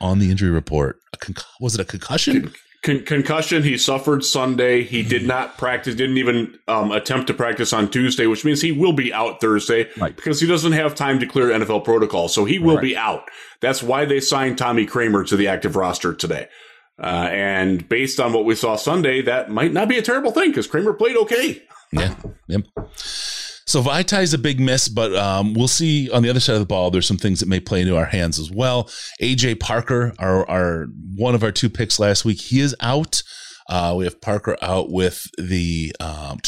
B: on the injury report. A conc- was it a concussion?
C: Con- concussion. He suffered Sunday. He did not practice. Didn't even um, attempt to practice on Tuesday, which means he will be out Thursday
D: Right.
C: because he doesn't have time to clear NFL protocol. So he will
D: Right.
C: be out. That's why they signed Tommy Kraemer to the active roster today. Uh, and based on what we saw Sunday, that might not be a terrible thing because Kraemer played okay.
B: Yeah. Yep. So Vaitai's a big miss, but um, we'll see on the other side of the ball. There's some things that may play into our hands as well. AJ Parker, our, our one of our two picks last week, he is out. Uh, we have Parker out with the um,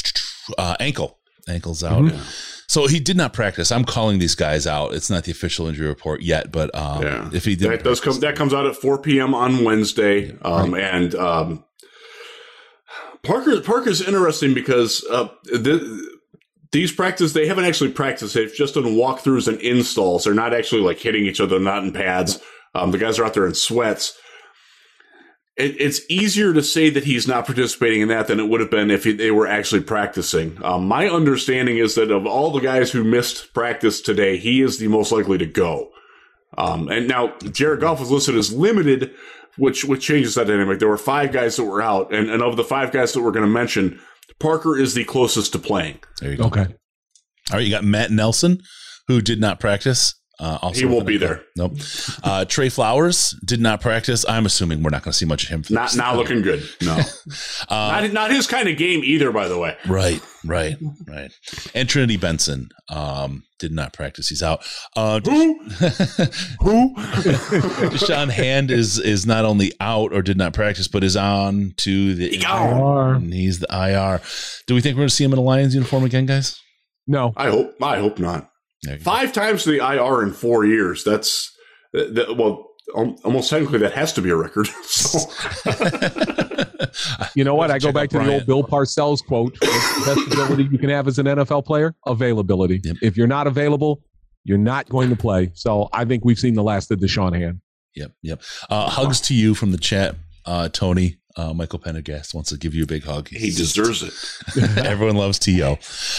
B: uh, ankle. Ankle's out.
C: Mm-hmm.
B: So he did not practice. I'm calling these guys out. It's not the official injury report yet, but um,
C: Yeah.
B: if he did,
C: that does come that comes out at 4 p.m. on Wednesday. Um, and um, Parker Parker's interesting because uh, the, these practices they haven't actually practiced. They've just done walkthroughs and installs. They're not actually like hitting each other, not in pads. Um, the guys are out there in sweats. It, it's easier to say that he's not participating in that than it would have been if he, they were actually practicing. Um, my understanding is that of all the guys who missed practice today, he is the most likely to go. Um, and now Jared Goff was listed as limited, which which changes that dynamic. There were five guys that were out, and, and of the five guys that we're going to mention, Parker is the closest to playing.
B: there you go.
D: Okay.
B: All right, you got Matt Nelson, who did not practice. Uh, also
C: He won't be
B: there. Nope. Uh, Trey Flowers did not practice. I'm assuming we're not going to see much of him. For
C: Not not looking good. No,
B: Uh,
C: not not his kind of game either. By the way,
B: Right, right, right. And Trinity Benson um, did not practice. He's out. Uh,
C: who who
B: Da'Shawn Hand is is not only out or did not practice, but is on to the
C: IR.
B: and he's the IR. Do we think we're going to see him in a Lions uniform again, guys?
D: No.
C: I hope I hope not.
B: There you go.
C: Five times to the IR in four years. That's that, that- well, almost technically that has to be a record. So
D: You know what? I go back
B: out
D: to the old Bill Parcells quote the best ability you can have as an NFL player? Availability.
B: Yep.
D: If you're not available, you're not going to play. So I think we've seen the last of Da'Shawn Hand.
B: Yep, yep. Uh, hugs to you from the chat, uh, Tony. Uh, Michael Pendergast wants to give you a big hug.
C: he deserves it.
B: Everyone loves To. All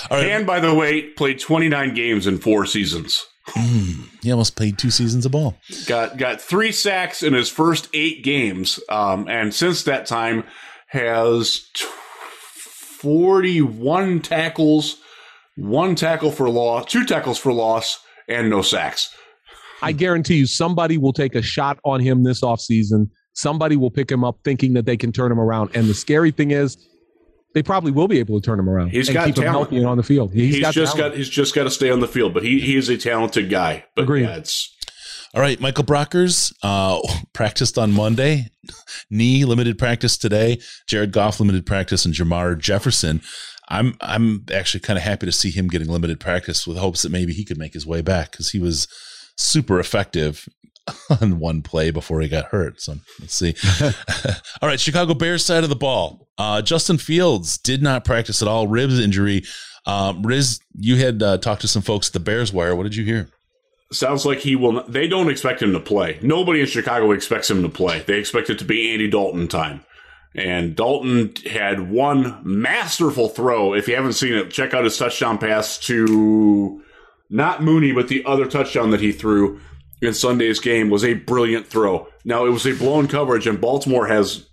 B: right,
C: And by the way, played 29 games in four seasons.
B: Mm, he almost played two seasons of ball.
C: Got got three sacks in his first eight games, um, and since that time has t- 41 tackles, one tackle for loss, two tackles for loss, and no sacks.
D: I guarantee you somebody will take a shot on him this offseason. Somebody will pick him up thinking that they can turn him around. And the scary thing is, they probably will be able to turn him around.
C: He's
D: and
C: got
D: keep him
C: talent.
D: healthy and on the field.
C: He's,
D: got
C: just
D: talent.
C: got he's just got to stay on the field, but he he is a talented guy. But
D: Agreed.
C: yeah, it's
B: All right, Michael Brockers uh, practiced on Monday. Knee limited practice today. Jared Goff limited practice, and Jermar Jefferson. I'm I'm actually kind of happy to see him getting limited practice with hopes that maybe he could make his way back because he was super effective on one play before he got hurt. So let's see. all right, Chicago Bears side of the ball. Uh, Justin Fields did not practice at all. Ribs injury. Um, Riz, you had uh, talked to some folks at the Bears Wire. What did you hear?
C: sounds like he will. Not, they don't expect him to play. Nobody in Chicago expects him to play. They expect it to be Andy Dalton time. And Dalton had one masterful throw. If you haven't seen it, check out his touchdown pass to not Mooney, but the other touchdown that he threw in Sunday's game was a brilliant throw. Now it was a blown coverage, and Baltimore has.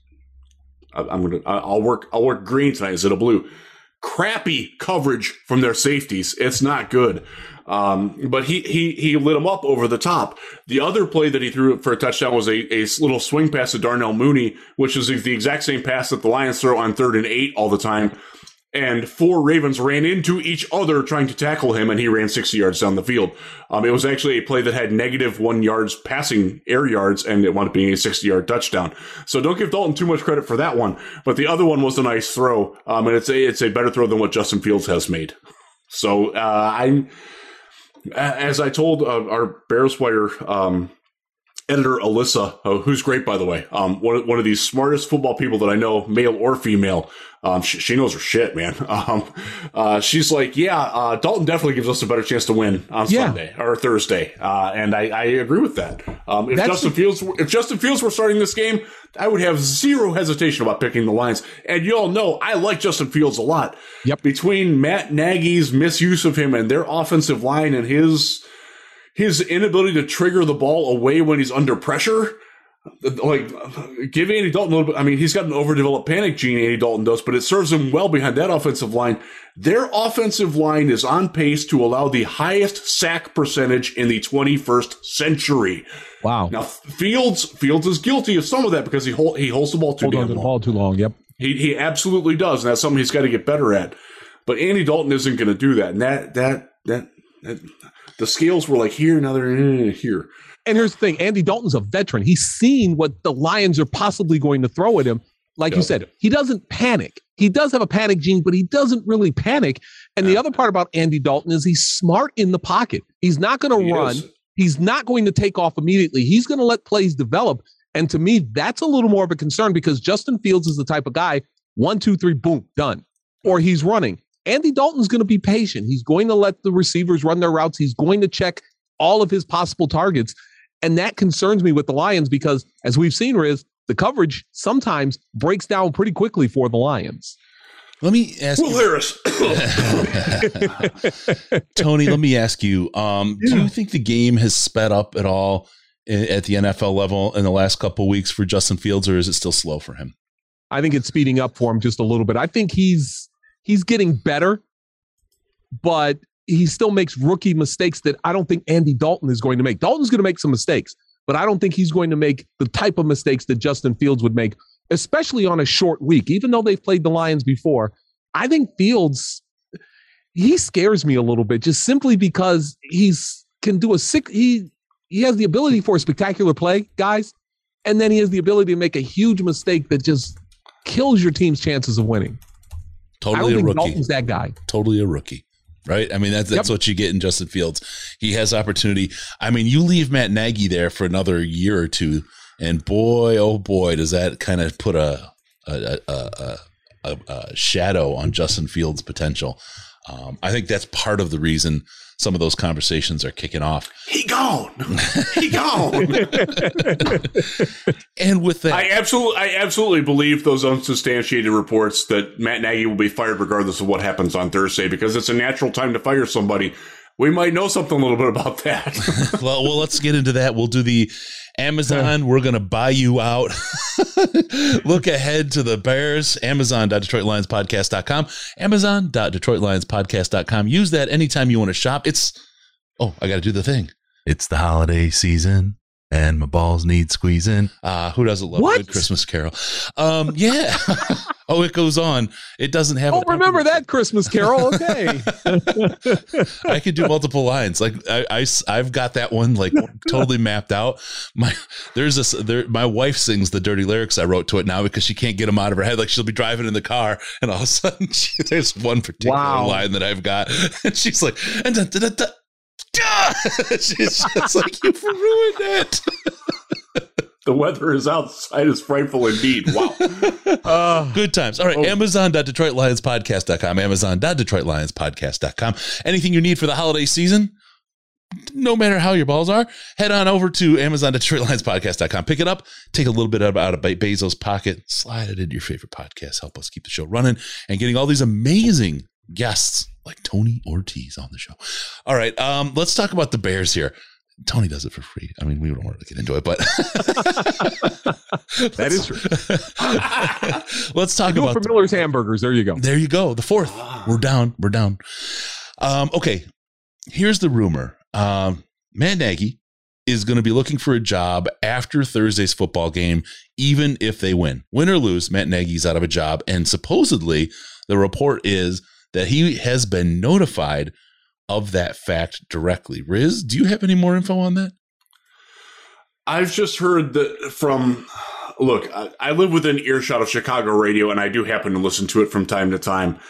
C: I'm gonna. I'll work. I'll work green tonight instead of blue. Crappy coverage from their safeties. It's not good. Um, but he, he, he lit him up over the top. The other play that he threw for a touchdown was a, a little swing pass to Darnell Mooney, which is the exact same pass that the Lions throw on third and eight all the time. And four Ravens ran into each other trying to tackle him, and he ran 60 yards down the field. Um, it was actually a play that had negative one yards passing air yards, and it wound up being a 60 yard touchdown. So don't give Dalton too much credit for that one. But the other one was a nice throw, um, and it's a, it's a better throw than what Justin Fields has made. So uh, I'm as I told uh, our Bears Wire um, editor Alyssa, uh, who's great by the way, um, one of, one of the smartest football people that I know, male or female. Um, she, she knows her shit, man. Um, uh, she's like, yeah, uh, Dalton definitely gives us a better chance to win on
D: Yeah.
C: Sunday or Thursday, uh, and I, I agree with that. Um, if
D: That's
C: Justin Fields, if Justin Fields were starting this game, I would have zero hesitation about picking the Lions. And you all know I like Justin Fields a lot.
D: Yep.
C: Between Matt Nagy's misuse of him and their offensive line and his his inability to trigger the ball away when he's under pressure, like give Andy Dalton a little bit. I mean, he's got an overdeveloped panic gene, Andy Dalton does, but it serves him well behind that offensive line. Their offensive line is on pace to allow the highest sack percentage in the 21st century.
D: Wow.
C: Now, Fields Fields is guilty of some of that because he hold, he holds the ball too
D: Hold
C: damn long.
D: ball too long. Yep.
C: He he absolutely does, and that's something he's got to get better at. But Andy Dalton isn't going to do that, and that that that, that the scales were like here, now they're eh, here.
D: And here's the thing: Andy Dalton's a veteran. He's seen what the Lions are possibly going to throw at him. Like you said, he doesn't panic. He does have a panic gene, but he doesn't really panic. And the other part about Andy Dalton is he's smart in the pocket. He's not going to
C: He
D: run.
C: is.
D: He's not going to take off immediately. He's going to let plays develop. And to me, that's a little more of a concern because Justin Fields is the type of guy one, two, three, boom, done. Or he's running. Andy Dalton's going to be patient. He's going to let the receivers run their routes. He's going to check all of his possible targets. And that concerns me with the Lions because, as we've seen, Riz, the coverage sometimes breaks down pretty quickly for the Lions.
B: Let me ask
C: Will
B: you,
C: Harris.
B: Tony. Let me ask you: um, Do you think the game has sped up at all at the NFL level in the last couple of weeks for Justin Fields, or is it still slow for him?
D: I think it's speeding up for him just a little bit. I think he's he's getting better, but he still makes rookie mistakes that I don't think Andy Dalton is going to make. Dalton's going to make some mistakes, but I don't think he's going to make the type of mistakes that Justin Fields would make, especially on a short week. Even though they've played the Lions before, I think Fields he scares me a little bit just simply because he's can do a sick he he has the ability for a spectacular play, guys, and then he has the ability to make a huge mistake that just kills your team's chances of winning.
B: Totally a rookie.
D: Dalton's that guy.
B: totally a rookie. Right. I mean, that's that's
D: Yep.
B: what you get in Justin Fields. He has opportunity. I mean, you leave Matt Nagy there for another year or two, and boy, oh boy, does that kind of put a a, a, a, a, a shadow on Justin Fields' potential. Um, I think that's part of the reason some of those conversations are kicking off.
C: he gone. He gone.
B: And with that,
C: I absolutely, I absolutely believe those unsubstantiated reports that Matt Nagy will be fired regardless of what happens on Thursday because it's a natural time to fire somebody. We might know something a little bit about that.
B: well, well, let's get into that. We'll do the Amazon. We're going to buy you out. Look ahead to the Bears. Amazon.DetroitLionsPodcast.com. Amazon.DetroitLionsPodcast.com. Use that anytime you want to shop. It's, oh, I got to do the thing. It's the holiday season and my balls need squeezing. Ah, who doesn't love a good Christmas carol? Um, yeah. oh, it goes on. It doesn't have.
D: Oh, remember that Christmas Carol? Okay.
B: I could do multiple lines. Like I, I, have got that one like totally mapped out. My there's this there. My wife sings the dirty lyrics I wrote to it now because she can't get them out of her head. Like she'll be driving in the car and all of a sudden she, there's one particular
D: Wow.
B: line that I've got and she's like and da, da, da, da, da. she's just like you've ruined it.
C: The weather is outside is frightful indeed. Wow.
D: Uh,
B: Good times. All right.
C: Oh.
B: Amazon.DetroitLionsPodcast.com. Amazon.DetroitLionsPodcast.com. Anything you need for the holiday season, no matter how your balls are, head on over to Amazon.DetroitLionsPodcast.com. Pick it up, take a little bit out of Be- Bezos' pocket, slide it into your favorite podcast, help us keep the show running, and getting all these amazing guests like Tony Ortiz on the show. All right. Um, let's talk about the Bears here. Tony does it for free. I mean, we don't want to get into it, but
D: That is true.
B: let's talk
D: do it
B: about
D: for Miller's Hamburgers. There you go.
B: There you go. The fourth. We're down. We're down. Um, okay. Here's the rumor. Um, Matt Nagy is going to be looking for a job after Thursday's football game, even if they win. Win or lose, Matt Nagy's out of a job. And supposedly, the report is that he has been notified of that fact directly. Riz, do you have any more info on that?
C: I've just heard that from. Look, I, live within earshot of Chicago radio, and I do happen to listen to it from time to time.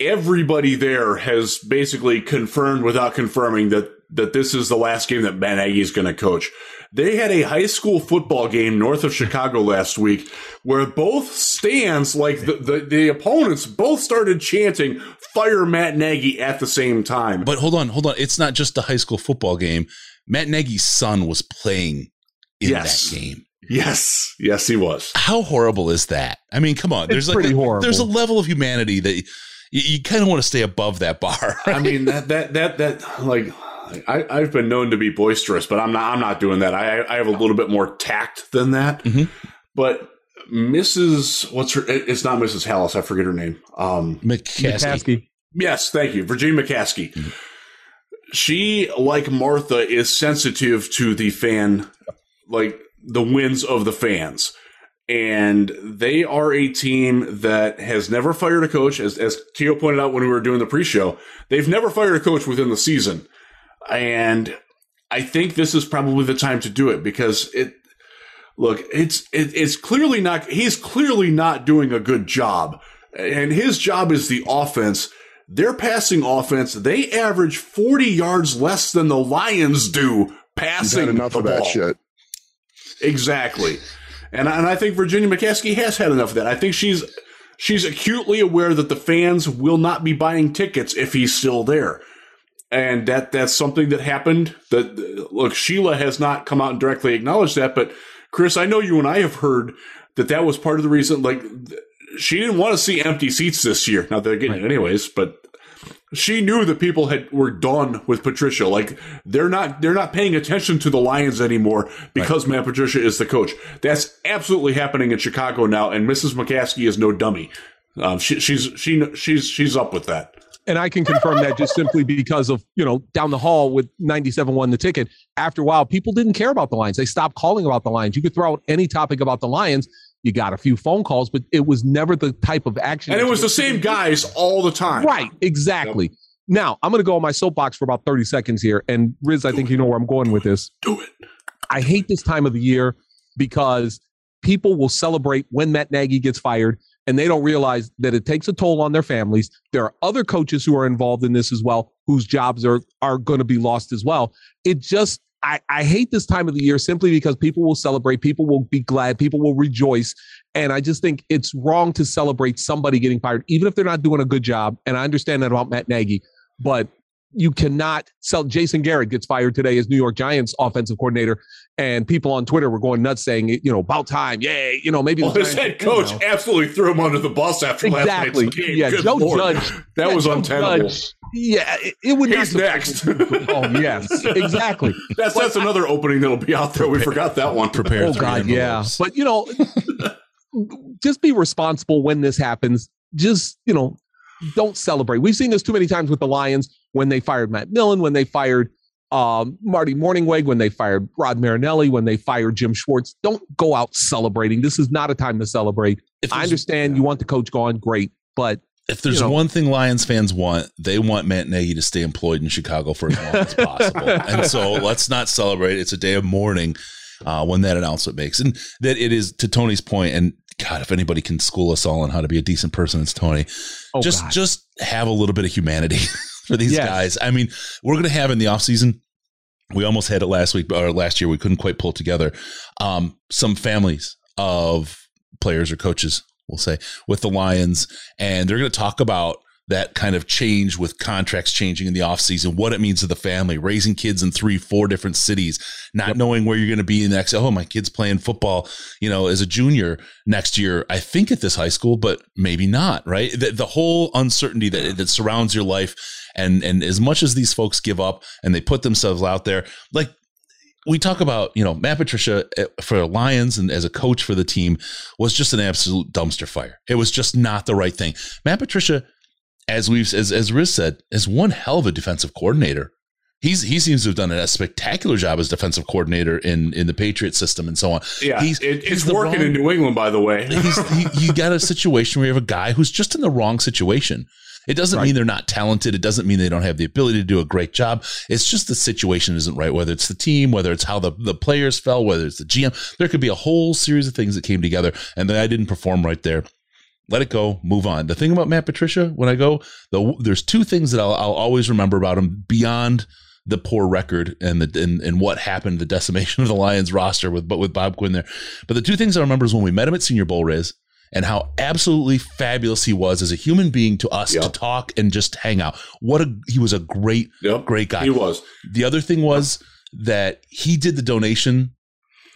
C: Everybody there has basically confirmed without confirming that that this is the last game that Ben Nagy is going to coach. They had a high school football game north of Chicago last week where both stands, like the, the, the opponents, both started chanting, fire Matt Nagy at the same time.
B: But hold on, hold on. It's not just the high school football game. Matt Nagy's son was playing in
C: Yes.
B: that game.
C: yes, yes, he was.
B: How horrible is that? I mean, come on. There's like
D: pretty
B: a,
D: horrible.
B: there's a level of humanity that you, you kind of want to stay above that bar.
C: I mean that that that that like I, I've been known to be boisterous, but I'm not. I'm not doing that. I I have a little bit more tact than that.
B: Mhm.
C: But Mrs. What's her? it- It's not Mrs. Halas. I forget her name. Um.
B: McCaskey.
D: McCaskey.
C: Yes, thank you, Virginia McCaskey. She, like Martha, is sensitive to the fan, like the wins of the fans. and they are a team that has never fired a coach. As, as Keo pointed out when we were doing the pre-show, they've never fired a coach within the season, and I think this is probably the time to do it because it. Look, it's it, it's clearly not. He's clearly not doing a good job, and his job is the offense. Their passing offense, they average 40 yards less than the Lions do passing
E: enough of that shit.
C: Exactly. And, and I think Virginia McCaskey has had enough of that. I think she's she's acutely aware that the fans will not be buying tickets if he's still there. And that that's something that happened. That look, Sheila has not come out and directly acknowledged that, but Chris, I know you and I have heard that that was part of the reason. Like, she didn't want to see empty seats this year. Now they're getting it anyways, but she knew that people had were done with Patricia. Like they're not they're not paying attention to the Lions anymore because Matt Patricia is the coach. That's absolutely happening in Chicago now, and Mrs. McCaskey is no dummy. Um, she, she's she she's she's up with that.
D: And I can confirm that just simply because of, you know, down the hall with 97 won the ticket. After a while, people didn't care about the Lions. They stopped calling about the Lions. You could throw out any topic about the Lions. You got a few phone calls, but it was never the type of action.
C: And it was the same guys all the time.
D: Right, exactly. Now, I'm going to go on my soapbox for about 30 seconds here. And Riz, I think you know where I'm going with this.
C: Do it.
D: I hate this time of the year because people will celebrate when Matt Nagy gets fired and they don't realize that it takes a toll on their families. There are other coaches who are involved in this as well, whose jobs are are going to be lost as well. It just I, I hate this time of the year simply because people will celebrate, people will be glad, people will rejoice. And I just think it's wrong to celebrate somebody getting fired, even if they're not doing a good job. And I understand that about Matt Nagy, but you cannot sell Jason Garrett gets fired today as New York Giants offensive coordinator. And people on Twitter were going nuts saying, you know, about time. Yay. You know, maybe
C: Well,
D: the
C: his head coach
D: you know.
C: absolutely threw him under the bus after
D: Exactly.
C: last night's game.
D: Yeah,
C: Good
D: Joe
C: Lord.
D: Judge.
C: That
D: yeah,
C: was
D: Joe
C: untenable.
D: Judge, yeah, it, it would
C: He's
D: not
C: next.
D: oh, yes, exactly.
C: That's that's another opening that'll be out there. We forgot that one.
B: Prepared.
D: Oh
B: three
D: God, yeah. But you know, just be responsible when this happens. Just you know, don't celebrate. We've seen this too many times with the Lions when they fired Matt Millen, when they fired um, Marty Mornhinweg, when they fired Rod Marinelli, when they fired Jim Schwartz. Don't go out celebrating. This is not a time to celebrate.
B: If
D: I understand you want the coach gone, great, but
B: If there's
D: you know.
B: one thing Lions fans want, they want Matt Nagy to stay employed in Chicago for as long as possible. and so let's not celebrate. It's a day of mourning uh, when that announcement makes. And that it is, to Tony's point, and God, if anybody can school us all on how to be a decent person, it's Tony.
D: oh
B: just
D: God.
B: just have a little bit of humanity for these
D: Yes.
B: guys. I mean, we're going to have in the offseason, we almost had it last week or last year. We couldn't quite pull it together. Um, some families of players or coaches, we'll say, with the Lions, and they're going to talk about that kind of change with contracts changing in the offseason, what it means to the family, raising kids in three, four different cities, not knowing where you're going to be in the next. Oh, my kid's playing football, you know, as a junior next year, I think at this high school, but maybe not, right? The, the whole uncertainty that, that surrounds your life. And, and as much as these folks give up and they put themselves out there, like we talk about, you know, Matt Patricia eh, for Lions and as a coach for the team was just an absolute dumpster fire. It was just not the right thing. Matt Patricia, as we've as as Riz said, is one hell of a defensive coordinator. He's he seems to have done a spectacular job as defensive coordinator in in the Patriot system and so on.
C: Yeah,
B: He's-
C: it, it's
B: the
C: working
B: wrong-
C: in New England, by the way.
B: He's, he, you got a situation where you have a guy who's just in the wrong situation. It doesn't mean they're not talented. It doesn't mean they don't have the ability to do a great job. It's just the situation isn't right. Whether it's the team, whether it's how the, the players fell, whether it's the GM, there could be a whole series of things that came together and then I didn't perform right there. Let it go, move on. The thing about Matt Patricia, when I go, the, there's two things that I'll, I'll always remember about him beyond the poor record and the and, and what happened, the decimation of the Lions roster with but with Bob Quinn there. But the two things I remember is when we met him at Senior Bowl, Riz, and how absolutely fabulous he was as a human being to us to talk and just hang out. What a he was a great,
C: Yep,
B: great guy.
C: he was.
B: The other thing was that he did the donation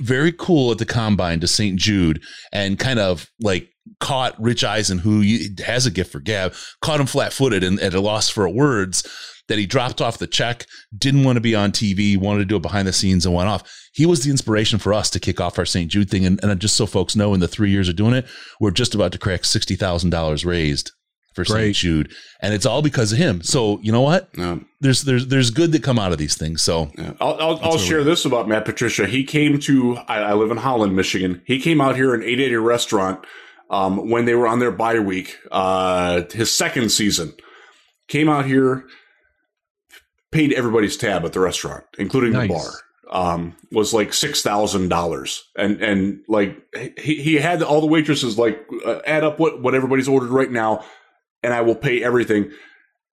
B: very cool at the combine to St. Jude and kind of like caught Rich Eisen, who has a gift for gab, caught him flat footed and at a loss for words that he dropped off the check, didn't want to be on TV, wanted to do it behind the scenes and went off. He was the inspiration for us to kick off our St. Jude thing. And, and just so folks know, in the three years of doing it, we're just about to crack $60,000 raised for St. Jude, and it's all because of him. So you know what?
C: Yeah.
B: There's there's there's good that come out of these things. So
C: Yeah. I'll, I'll, I'll share this about Matt Patricia. He came to, I, I live in Holland, Michigan. He came out here in 880 restaurant um, when they were on their bye week, uh, his second season. Came out here, paid everybody's tab at the restaurant, including
D: Nice.
C: the bar. Um, was like six thousand dollars, and and like he, he had all the waitresses like uh, add up what what everybody's ordered right now, and I will pay everything.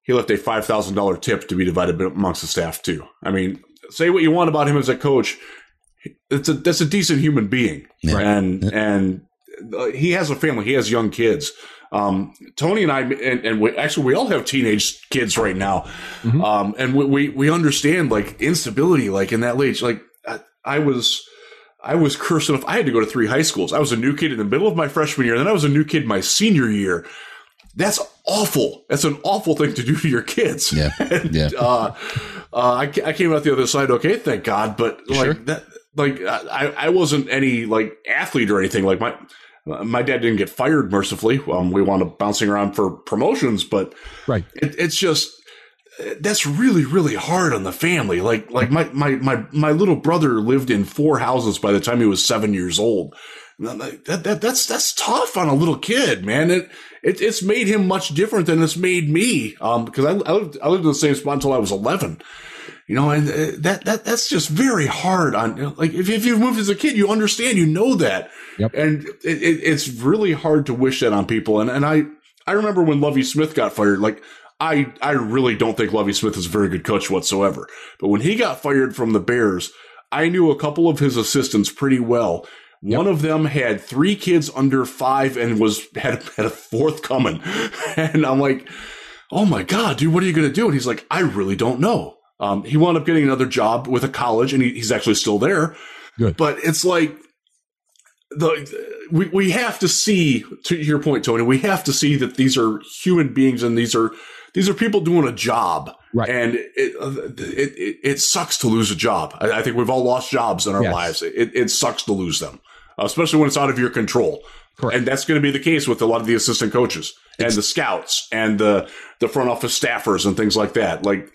C: He left a five thousand dollar tip to be divided amongst the staff too. I mean, say what you want about him as a coach, it's a that's a decent human being,
B: Yeah.
C: and and uh, he has a family. He has young kids. Um, Tony and I, and, and we, actually, we all have teenage kids right now,
D: Mhm.
C: um, and we, we we understand like instability, like in that age. Like I, I was, I was cursed enough. I had to go to three high schools. I was a new kid in the middle of my freshman year, then I was a new kid my senior year. That's awful. That's an awful thing to do to your kids.
B: Yeah.
C: And,
B: Yeah.
C: Uh, uh, I, I came out the other side. Okay, thank God. But like
B: Sure.
C: that, like I, I wasn't any like athlete or anything. Like my my dad didn't get fired mercifully. Um, we wound up bouncing around for promotions, but
D: Right.
C: it, it's just that's really really hard on the family. Like like my my my my little brother lived in four houses by the time he was seven years old. Like, That, that that's that's tough on a little kid, man. It, it it's made him much different than it's made me. Um, because I, I lived I lived in the same spot until I was eleven. You know, and uh, that that that's just very hard on like if if you've moved as a kid, you understand, you know that,
D: Yep.
C: and it, it, it's really hard to wish that on people. And and I I remember when Lovie Smith got fired, like. I, I really don't think Lovie Smith is a very good coach whatsoever. But when he got fired from the Bears, I knew a couple of his assistants pretty well. One of them had three kids under five and was had, had a fourth coming. And I'm like, oh my God, dude, what are you going to do? And he's like, I really don't know. Um, he wound up getting another job with a college and he, he's actually still there.
D: Good.
C: But it's like, the we, we have to see to your point, Tony, we have to see that these are human beings and these are these are people doing a job.
D: Right.
C: And it, it, it, it sucks to lose a job. I, I think we've all lost jobs in our
D: Yes.
C: lives. It, it sucks to lose them, especially when it's out of your control.
D: Correct.
C: And that's going to be the case with a lot of the assistant coaches and the scouts and the, the front office staffers and things like that. Like,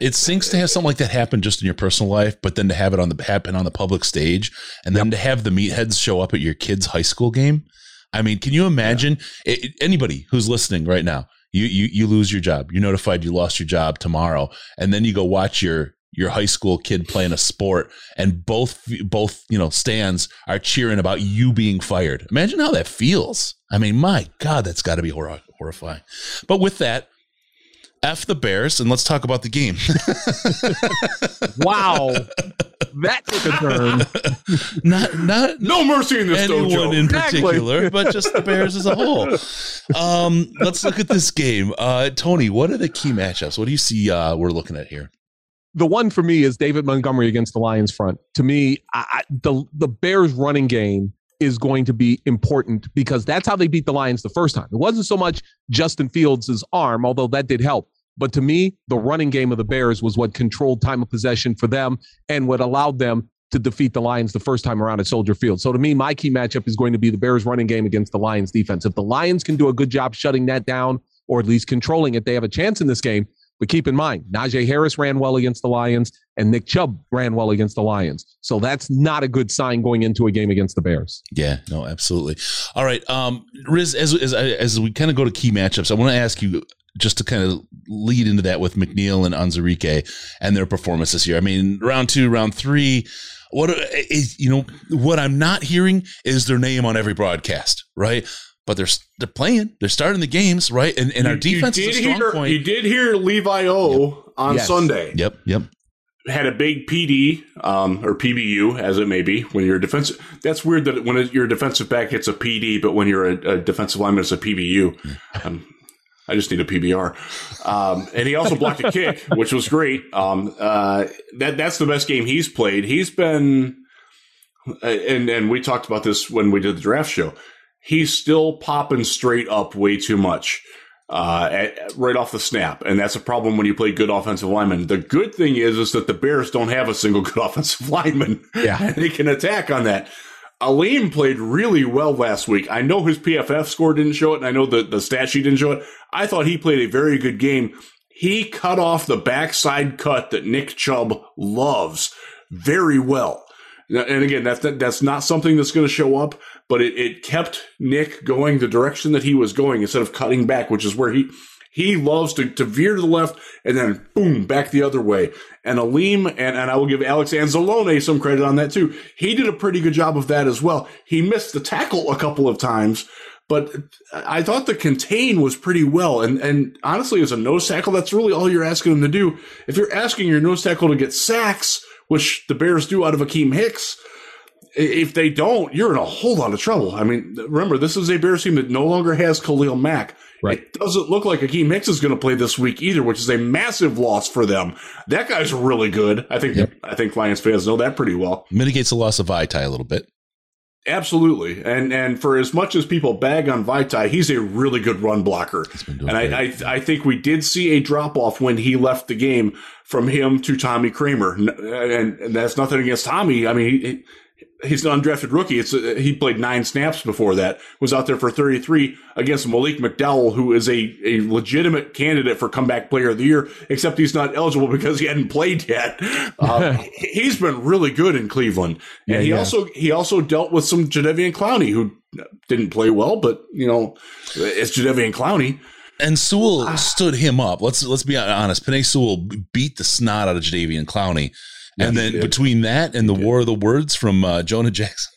B: it sinks to have something like that happen just in your personal life, but then to have it on the happen on the public stage, and then to have the meatheads show up at your kid's high school game. I mean, can you imagine it, it- anybody who's listening right now? You you you lose your job. You're notified you lost your job tomorrow, and then you go watch your your high school kid playing a sport, and both both you know stands are cheering about you being fired. Imagine how that feels. I mean, my God, that's got to be hor- horrifying. But with that, f the Bears, and let's talk about the game.
D: Wow. that took a turn.
B: not not
C: no mercy in this
B: anyone
C: dojo.
B: in
D: Exactly.
B: particular, but just the Bears as a whole. Um, let's look at this game. Uh, Tony, what are the key matchups? What do you see uh, we're looking at here?
D: the one for me is David Montgomery against the Lions front. To me, I, I- the the Bears running game is going to be important because that's how they beat the Lions the first time. It wasn't so much Justin Fields' arm, although that did help. But to me, the running game of the Bears was what controlled time of possession for them and what allowed them to defeat the Lions the first time around at Soldier Field. So to me, my key matchup is going to be the Bears running game against the Lions defense. If the Lions can do a good job shutting that down or at least controlling it, they have a chance in this game. But keep in mind, Najee Harris ran well against the Lions and Nick Chubb ran well against the Lions. So that's not a good sign going into a game against the Bears.
B: Yeah, no, absolutely. All right, um, Riz, as as as we kind of go to key matchups, I want to ask you just to kind of lead into that with McNeill and Onwuzurike and their performance this year. I mean, round two, round three. What is you know what I'm not hearing is their name on every broadcast, right? But they're they're playing, they're starting the games, right? And and our defense is a strong
C: hear,
B: point.
C: You did hear Levi O on
D: Yes.
C: Sunday.
B: Yep, yep.
C: had a big PD um, or PBU, as it may be, when you're a defensive. That's weird that when you're defensive back, hits a PD, but when you're a, a defensive lineman, it's a PBU. Um, I just need a PBR. Um, and he also blocked a kick, which was great. Um, uh, that that's the best game he's played. He's been, uh, and and we talked about this when we did the draft show. He's still popping straight up way too much uh, at, right off the snap, and that's a problem when you play good offensive linemen. The good thing is, is that the Bears don't have a single good offensive lineman,
D: Yeah.
C: and they can attack on that. Alim played really well last week. I know his PFF score didn't show it, and I know the, the stat sheet didn't show it. I thought he played a very good game. He cut off the backside cut that Nick Chubb loves very well. And again, that's that's not something that's going to show up, but it, it kept Nick going the direction that he was going instead of cutting back, which is where he he loves to, to veer to the left and then boom, back the other way. And Alim, and, and I will give Alex Anzalone some credit on that too. He did a pretty good job of that as well. He missed the tackle a couple of times, but I thought the contain was pretty well. And, and honestly, as a nose tackle, that's really all you're asking him to do. If you're asking your nose tackle to get sacks, which the Bears do out of Akiem Hicks, if they don't, you're in a whole lot of trouble. I mean, remember, this is a Bears team that no longer has Khalil Mack. Right. It doesn't look like Akiem Hicks is going to play this week either, which is a massive loss for them. That guy's really good. I think yep. I think Lions fans know that pretty well.
B: Mitigates the loss of Vaitai a little bit.
C: Absolutely, and and for as much as people bag on Vaitai, he's a really good run blocker. And I, I, I think we did see a drop off when he left the game from him to Tommy Kraemer, and, and that's nothing against Tommy. I mean, he, he's an undrafted rookie. It's uh, he played nine snaps before that. Was out there for 33 against Malik McDowell, who is a a legitimate candidate for comeback player of the year. Except he's not eligible because he hadn't played yet. Uh, he's been really good in Cleveland, and yeah, he yeah. also he also dealt with some Jadeveon Clowney who didn't play well, but you know it's Jadeveon Clowney.
B: And Sewell ah. stood him up. Let's let's be honest. Penei Sewell beat the snot out of Jadeveon Clowney and then did. between that and the War of the Words from uh, Jonah Jackson.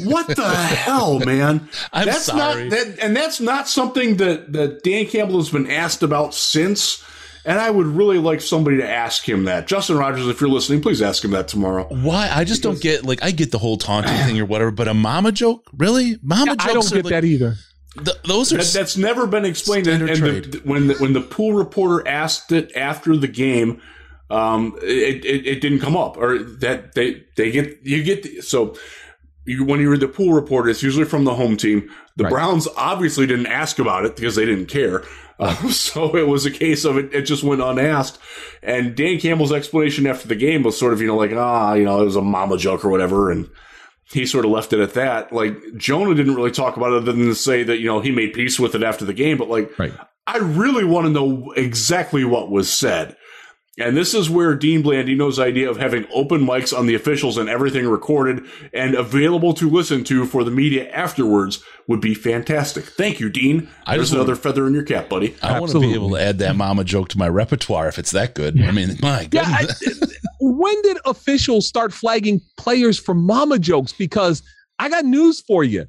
C: what the hell, man?
B: I'm
C: that's
B: sorry.
C: Not, that, and that's not something that, that Dan Campbell has been asked about since. And I would really like somebody to ask him that. Justin Rogers, if you're listening, please ask him that tomorrow.
B: Why? I just because, don't get like I get the whole taunting thing or whatever, but a mama joke, really? Mama yeah, jokes.
D: I don't get
B: like,
D: that either.
B: The, those are
C: that, that's never been explained. And, and the, when the, when the pool reporter asked it after the game, um, it, it, it, didn't come up or that they, they get, you get, the, so you, when you read the pool report, it's usually from the home team. The right. Browns obviously didn't ask about it because they didn't care. Uh, so it was a case of it, it just went unasked. And Dan Campbell's explanation after the game was sort of, you know, like, ah, you know, it was a mama joke or whatever. And, he sort of left it at that. Like Jonah didn't really talk about it other than to say that, you know, he made peace with it after the game. But like, right. I really want to know exactly what was said. And this is where Dean Blandino's idea of having open mics on the officials and everything recorded and available to listen to for the media afterwards would be fantastic. Thank you, Dean. I There's another feather in your cap, buddy.
B: I want to be able to add that mama joke to my repertoire if it's that good. I mean, my goodness.
D: Yeah, I, when did officials start flagging players for mama jokes? Because I got news for you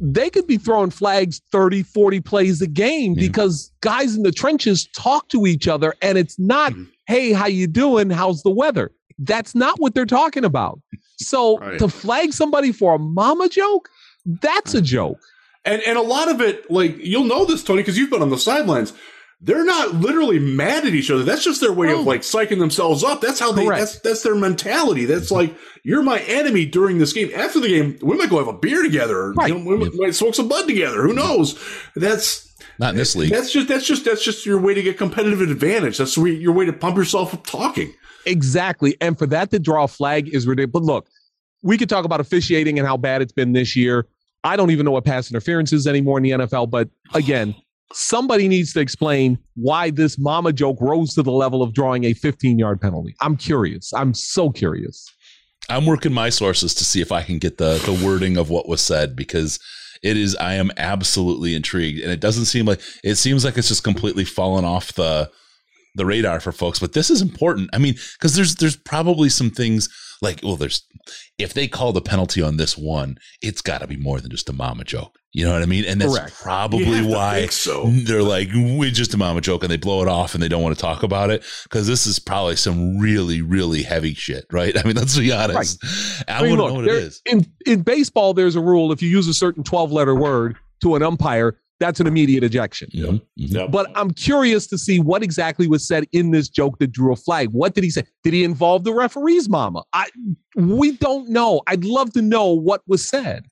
D: they could be throwing flags 30, 40 plays a game yeah. because guys in the trenches talk to each other and it's not, mm-hmm. Hey, how you doing? How's the weather? That's not what they're talking about. So right. to flag somebody for a mama joke, that's a joke.
C: And and a lot of it, like you'll know this, Tony, because you've been on the sidelines they're not literally mad at each other. That's just their way of like psyching themselves up. That's how they, Correct. that's, that's their mentality. That's like, you're my enemy during this game. After the game, we might go have a beer together. Right. You know, we might smoke some bud together. Who knows? That's
B: not in this league.
C: That's just, that's just, that's just your way to get competitive advantage. That's your way to pump yourself up talking.
D: Exactly. And for that to draw a flag is ridiculous. But look, we could talk about officiating and how bad it's been this year. I don't even know what pass interference is anymore in the NFL. But again, somebody needs to explain why this mama joke rose to the level of drawing a 15 yard penalty. I'm curious. I'm so curious.
B: I'm working my sources to see if I can get the the wording of what was said because it is I am absolutely intrigued and it doesn't seem like it seems like it's just completely fallen off the the radar for folks but this is important. I mean cuz there's there's probably some things like well there's if they call the penalty on this one it's got to be more than just a mama joke you know what i mean and that's Correct. probably why
C: so.
B: they're like we just a mama joke and they blow it off and they don't want to talk about it because this is probably some really really heavy shit right i mean let's be honest right. i, I mean, look, know what it is
D: in, in baseball there's a rule if you use a certain 12 letter word to an umpire that's an immediate ejection.
B: Yep. Mm-hmm.
C: Yep.
D: But I'm curious to see what exactly was said in this joke that drew a flag. What did he say? Did he involve the referee's mama? I we don't know. I'd love to know what was said.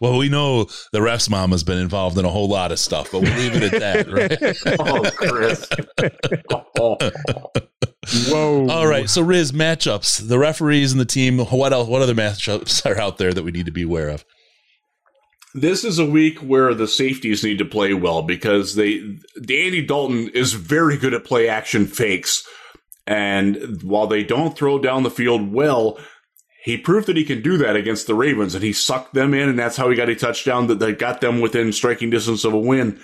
B: Well, we know the ref's mom has been involved in a whole lot of stuff, but we'll leave it at that, right?
C: oh, Chris.
D: Whoa.
B: All right, so Riz matchups, the referees and the team. What else? What other matchups are out there that we need to be aware of?
C: This is a week where the safeties need to play well because they Andy Dalton is very good at play action fakes. And while they don't throw down the field well, he proved that he can do that against the Ravens and he sucked them in and that's how he got a touchdown that, that got them within striking distance of a win.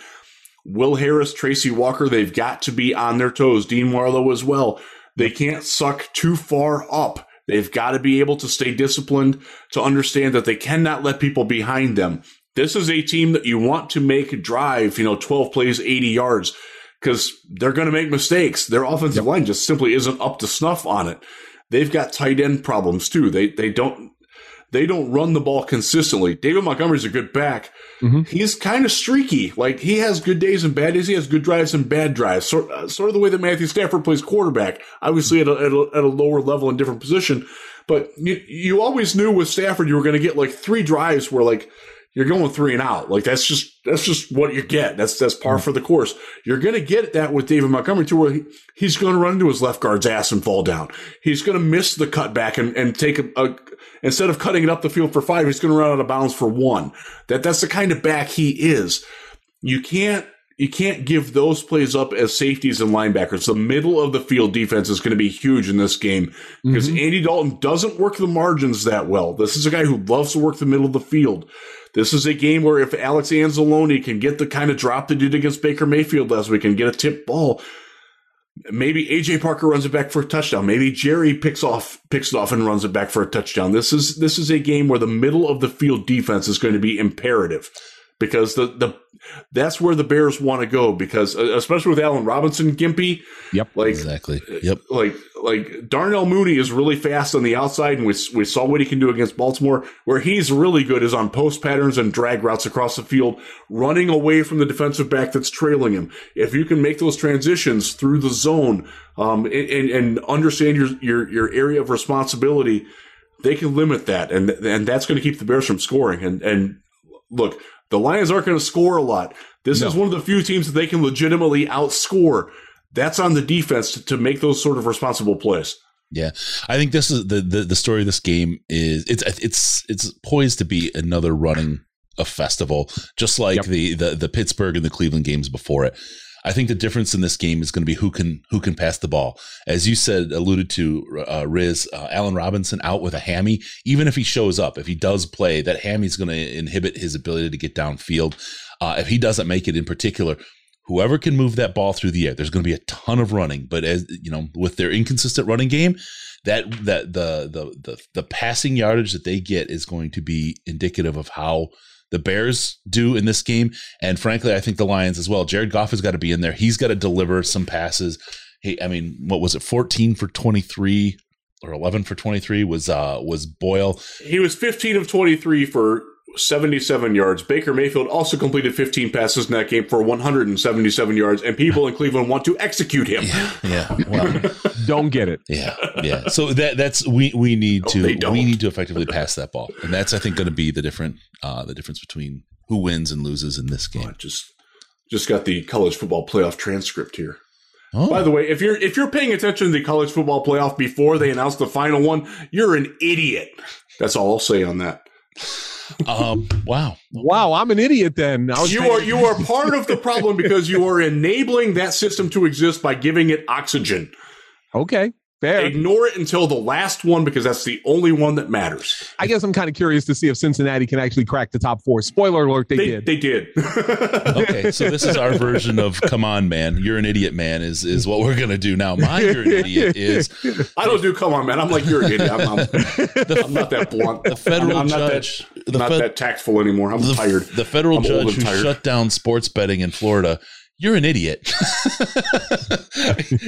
C: Will Harris, Tracy Walker, they've got to be on their toes. Dean Marlowe as well. They can't suck too far up. They've got to be able to stay disciplined to understand that they cannot let people behind them. This is a team that you want to make drive, you know, 12 plays, 80 yards, because they're going to make mistakes. Their offensive yep. line just simply isn't up to snuff on it. They've got tight end problems too. They they don't they don't run the ball consistently. David Montgomery's a good back. Mm-hmm. He's kind of streaky. Like he has good days and bad days. He has good drives and bad drives. Sort, uh, sort of the way that Matthew Stafford plays quarterback. Obviously at a, at a, at a lower level and different position. But you, you always knew with Stafford you were going to get like three drives where like you're going three and out. Like that's just that's just what you get. That's that's par mm-hmm. for the course. You're going to get that with David Montgomery too, where he, he's going to run into his left guard's ass and fall down. He's going to miss the cutback and and take a, a instead of cutting it up the field for five, he's going to run out of bounds for one. That that's the kind of back he is. You can't you can't give those plays up as safeties and linebackers. The middle of the field defense is going to be huge in this game because mm-hmm. Andy Dalton doesn't work the margins that well. This is a guy who loves to work the middle of the field. This is a game where if Alex Anzalone can get the kind of drop they did against Baker Mayfield last week and get a tip ball, maybe AJ Parker runs it back for a touchdown. Maybe Jerry picks off picks it off and runs it back for a touchdown. This is this is a game where the middle of the field defense is going to be imperative because the the that's where the Bears want to go because uh, especially with Allen Robinson gimpy.
B: Yep.
C: Like
B: exactly. Yep.
C: Like like Darnell Mooney is really fast on the outside, and we we saw what he can do against Baltimore. Where he's really good is on post patterns and drag routes across the field, running away from the defensive back that's trailing him. If you can make those transitions through the zone, um, and, and understand your your your area of responsibility, they can limit that, and and that's going to keep the Bears from scoring. And and look, the Lions aren't going to score a lot. This no. is one of the few teams that they can legitimately outscore. That's on the defense to, to make those sort of responsible plays.
B: Yeah, I think this is the, the the story of this game is it's it's it's poised to be another running a festival, just like yep. the, the the Pittsburgh and the Cleveland games before it. I think the difference in this game is going to be who can who can pass the ball. As you said, alluded to, uh, Riz, uh, Allen Robinson out with a hammy. Even if he shows up, if he does play, that hammy's going to inhibit his ability to get downfield. Uh, if he doesn't make it in particular, whoever can move that ball through the air, there's going to be a ton of running. But as you know, with their inconsistent running game, that that the the the the passing yardage that they get is going to be indicative of how the Bears do in this game. And frankly, I think the Lions as well. Jared Goff has got to be in there. He's got to deliver some passes. Hey, I mean, what was it? 14 for 23 or 11 for 23 was uh was Boyle.
C: He was 15 of 23 for 77 yards. Baker Mayfield also completed 15 passes in that game for 177 yards, and people in Cleveland want to execute him.
B: Yeah, yeah. Well,
D: don't get it.
B: Yeah, yeah. So that that's we we need to we need to effectively pass that ball, and that's I think going to be the different uh the difference between who wins and loses in this game. Oh,
C: just just got the college football playoff transcript here. Oh. By the way, if you're if you're paying attention to the college football playoff before they announce the final one, you're an idiot. That's all I'll say on that
B: um, wow.
D: Wow, I'm an idiot then.
C: you are you are part of the problem because you are enabling that system to exist by giving it oxygen.
D: Okay. Fair.
C: Ignore it until the last one because that's the only one that matters.
D: I guess I'm kind of curious to see if Cincinnati can actually crack the top four. Spoiler alert, they,
C: they
D: did.
C: They did.
B: okay, so this is our version of "Come on, man, you're an idiot, man." Is is what we're gonna do now? My "You're an idiot" is
C: I don't do "Come on, man." I'm like you're an idiot. I'm, I'm, the, I'm not that blunt.
B: The federal I'm, I'm judge,
C: not, that, not fed, that tactful anymore. I'm
B: the,
C: tired.
B: The federal
C: I'm
B: judge who tired. shut down sports betting in Florida you're an idiot.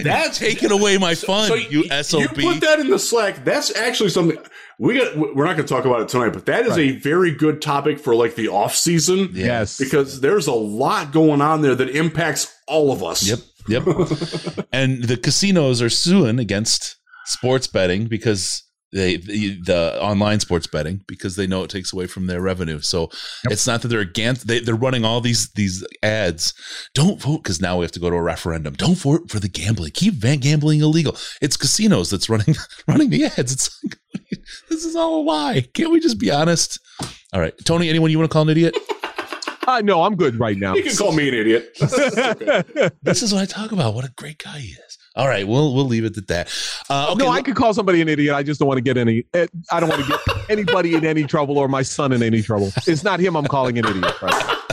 B: That's taking away my fun, so you SOB.
C: You put that in the Slack. That's actually something we got. We're not going to talk about it tonight, but that is right. a very good topic for like the off season.
D: Yes,
C: because there's a lot going on there that impacts all of us.
B: Yep, yep. and the casinos are suing against sports betting because they the, the online sports betting because they know it takes away from their revenue. So yep. it's not that they're against they, they're running all these these ads. Don't vote because now we have to go to a referendum. Don't vote for the gambling. Keep van gambling illegal. It's casinos that's running running the ads. It's like, this is all a lie. Can't we just be honest? All right, Tony. Anyone you want to call an idiot?
D: Uh, no, I'm good right now.
C: You can call me an idiot.
B: this is what I talk about. What a great guy he is. All right, we'll we'll leave it at that.
D: Uh, okay, no, I could call somebody an idiot. I just don't want to get any. Eh, I don't want to get anybody in any trouble or my son in any trouble. It's not him. I'm calling an idiot. Right?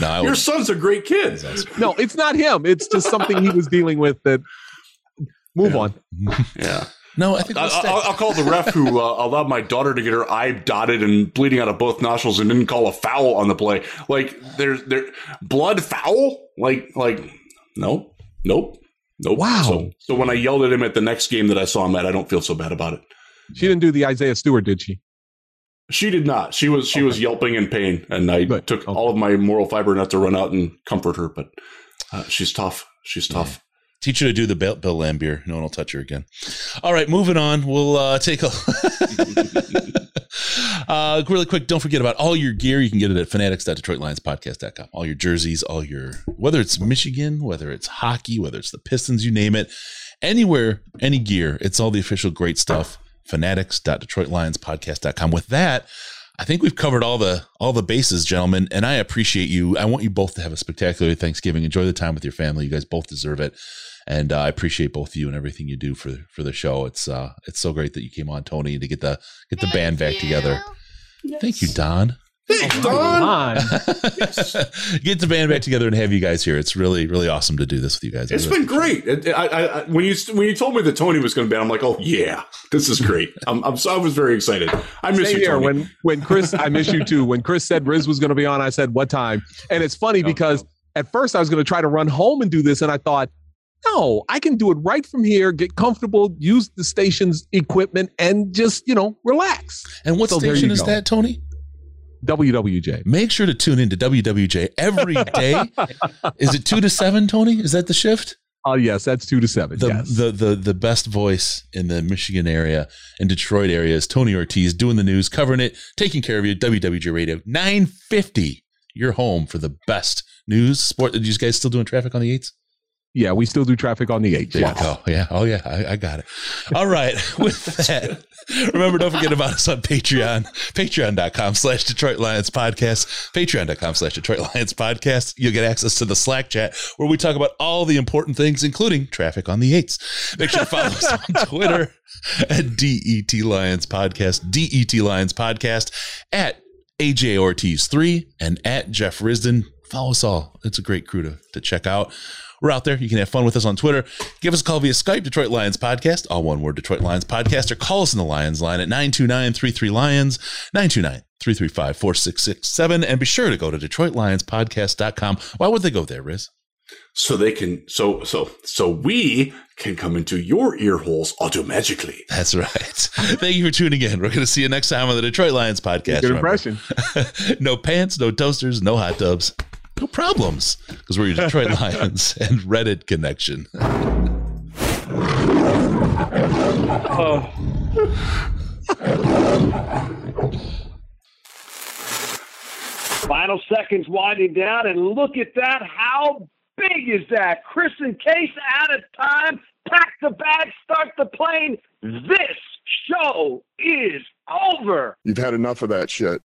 C: No, your son's a great kid.
D: No, it's not him. It's just something he was dealing with. That move
C: yeah.
D: on.
C: Yeah.
B: No, I think
C: I'll, I'll, I'll, call the ref who uh, allowed my daughter to get her eye dotted and bleeding out of both nostrils and didn't call a foul on the play. Like there's there blood foul. Like like no, nope, nope.
D: Wow.
C: So, so when I yelled at him at the next game that I saw him at, I don't feel so bad about it.
D: She didn't do the Isaiah Stewart, did she?
C: She did not. She was she okay. was yelping in pain, and I Good. took okay. all of my moral fiber not to run out and comfort her. But uh, she's tough. She's tough.
B: Teach her to do the Bill, Bill Laimbeer. No one will touch her again. All right, moving on. We'll uh, take a. uh, really quick, don't forget about all your gear. You can get it at fanatics.detroitlionspodcast.com. All your jerseys, all your, whether it's Michigan, whether it's hockey, whether it's the Pistons, you name it, anywhere, any gear, it's all the official great stuff. Fanatics.detroitlionspodcast.com. With that, I think we've covered all the all the bases, gentlemen, and I appreciate you. I want you both to have a spectacular Thanksgiving. Enjoy the time with your family. You guys both deserve it and uh, I appreciate both of you and everything you do for for the show. It's uh, it's so great that you came on, Tony, to get the get the Thank band back you. together. Yes. Thank you, Don.
C: Thanks, Don.
B: Get the band back together and have you guys here. It's really, really awesome to do this with you guys.
C: It's really been great. It, I, I, when you when you told me that Tony was going to be, on, I'm like, oh yeah, this is great. I'm, I'm so, I was very excited. I miss Same you, Tony.
D: When when Chris, I miss you too. When Chris said Riz was going to be on, I said, what time? And it's funny because at first I was going to try to run home and do this, and I thought no, I can do it right from here, get comfortable, use the station's equipment, and just, you know, relax.
B: And what so station is go. that, Tony?
D: WWJ.
B: Make sure to tune into WWJ every day. is it two to seven, Tony? Is that the shift?
D: Oh uh, yes, that's two to seven.
B: The,
D: yes.
B: the the the best voice in the Michigan area and Detroit area is Tony Ortiz doing the news, covering it, taking care of you. WWJ Radio nine fifty. You're home for the best news. Sport. Are you guys still doing traffic on the eights?
D: Yeah, we still do traffic on the 8th.
B: Yeah. Oh, yeah. Oh, yeah. I, I got it. All right. With that, remember, don't forget about us on Patreon, patreon.com slash Detroit Lions podcast, patreon.com slash Detroit Lions podcast. You'll get access to the Slack chat where we talk about all the important things, including traffic on the 8s. Make sure to follow us on Twitter at DET Lions podcast, DET Lions podcast, at AJ Ortiz 3, and at Jeff Risdon. Follow us all. It's a great crew to, to check out. We're out there. You can have fun with us on Twitter. Give us a call via Skype, Detroit Lions Podcast, all one word, Detroit Lions Podcast, or call us in the Lions line at 929 33 Lions, 929 335 4667. And be sure to go to DetroitLionsPodcast.com. Why would they go there, Riz?
C: So they can, so, so, so we can come into your ear holes automatically.
B: That's right. Thank you for tuning in. We're going to see you next time on the Detroit Lions Podcast.
D: Good impression.
B: no pants, no toasters, no hot tubs no problems because we're your Detroit Lions and Reddit connection. oh.
E: Final seconds winding down, and look at that. How big is that? Chris and Case out of time. Pack the bag, start the plane. This show is over.
F: You've had enough of that shit.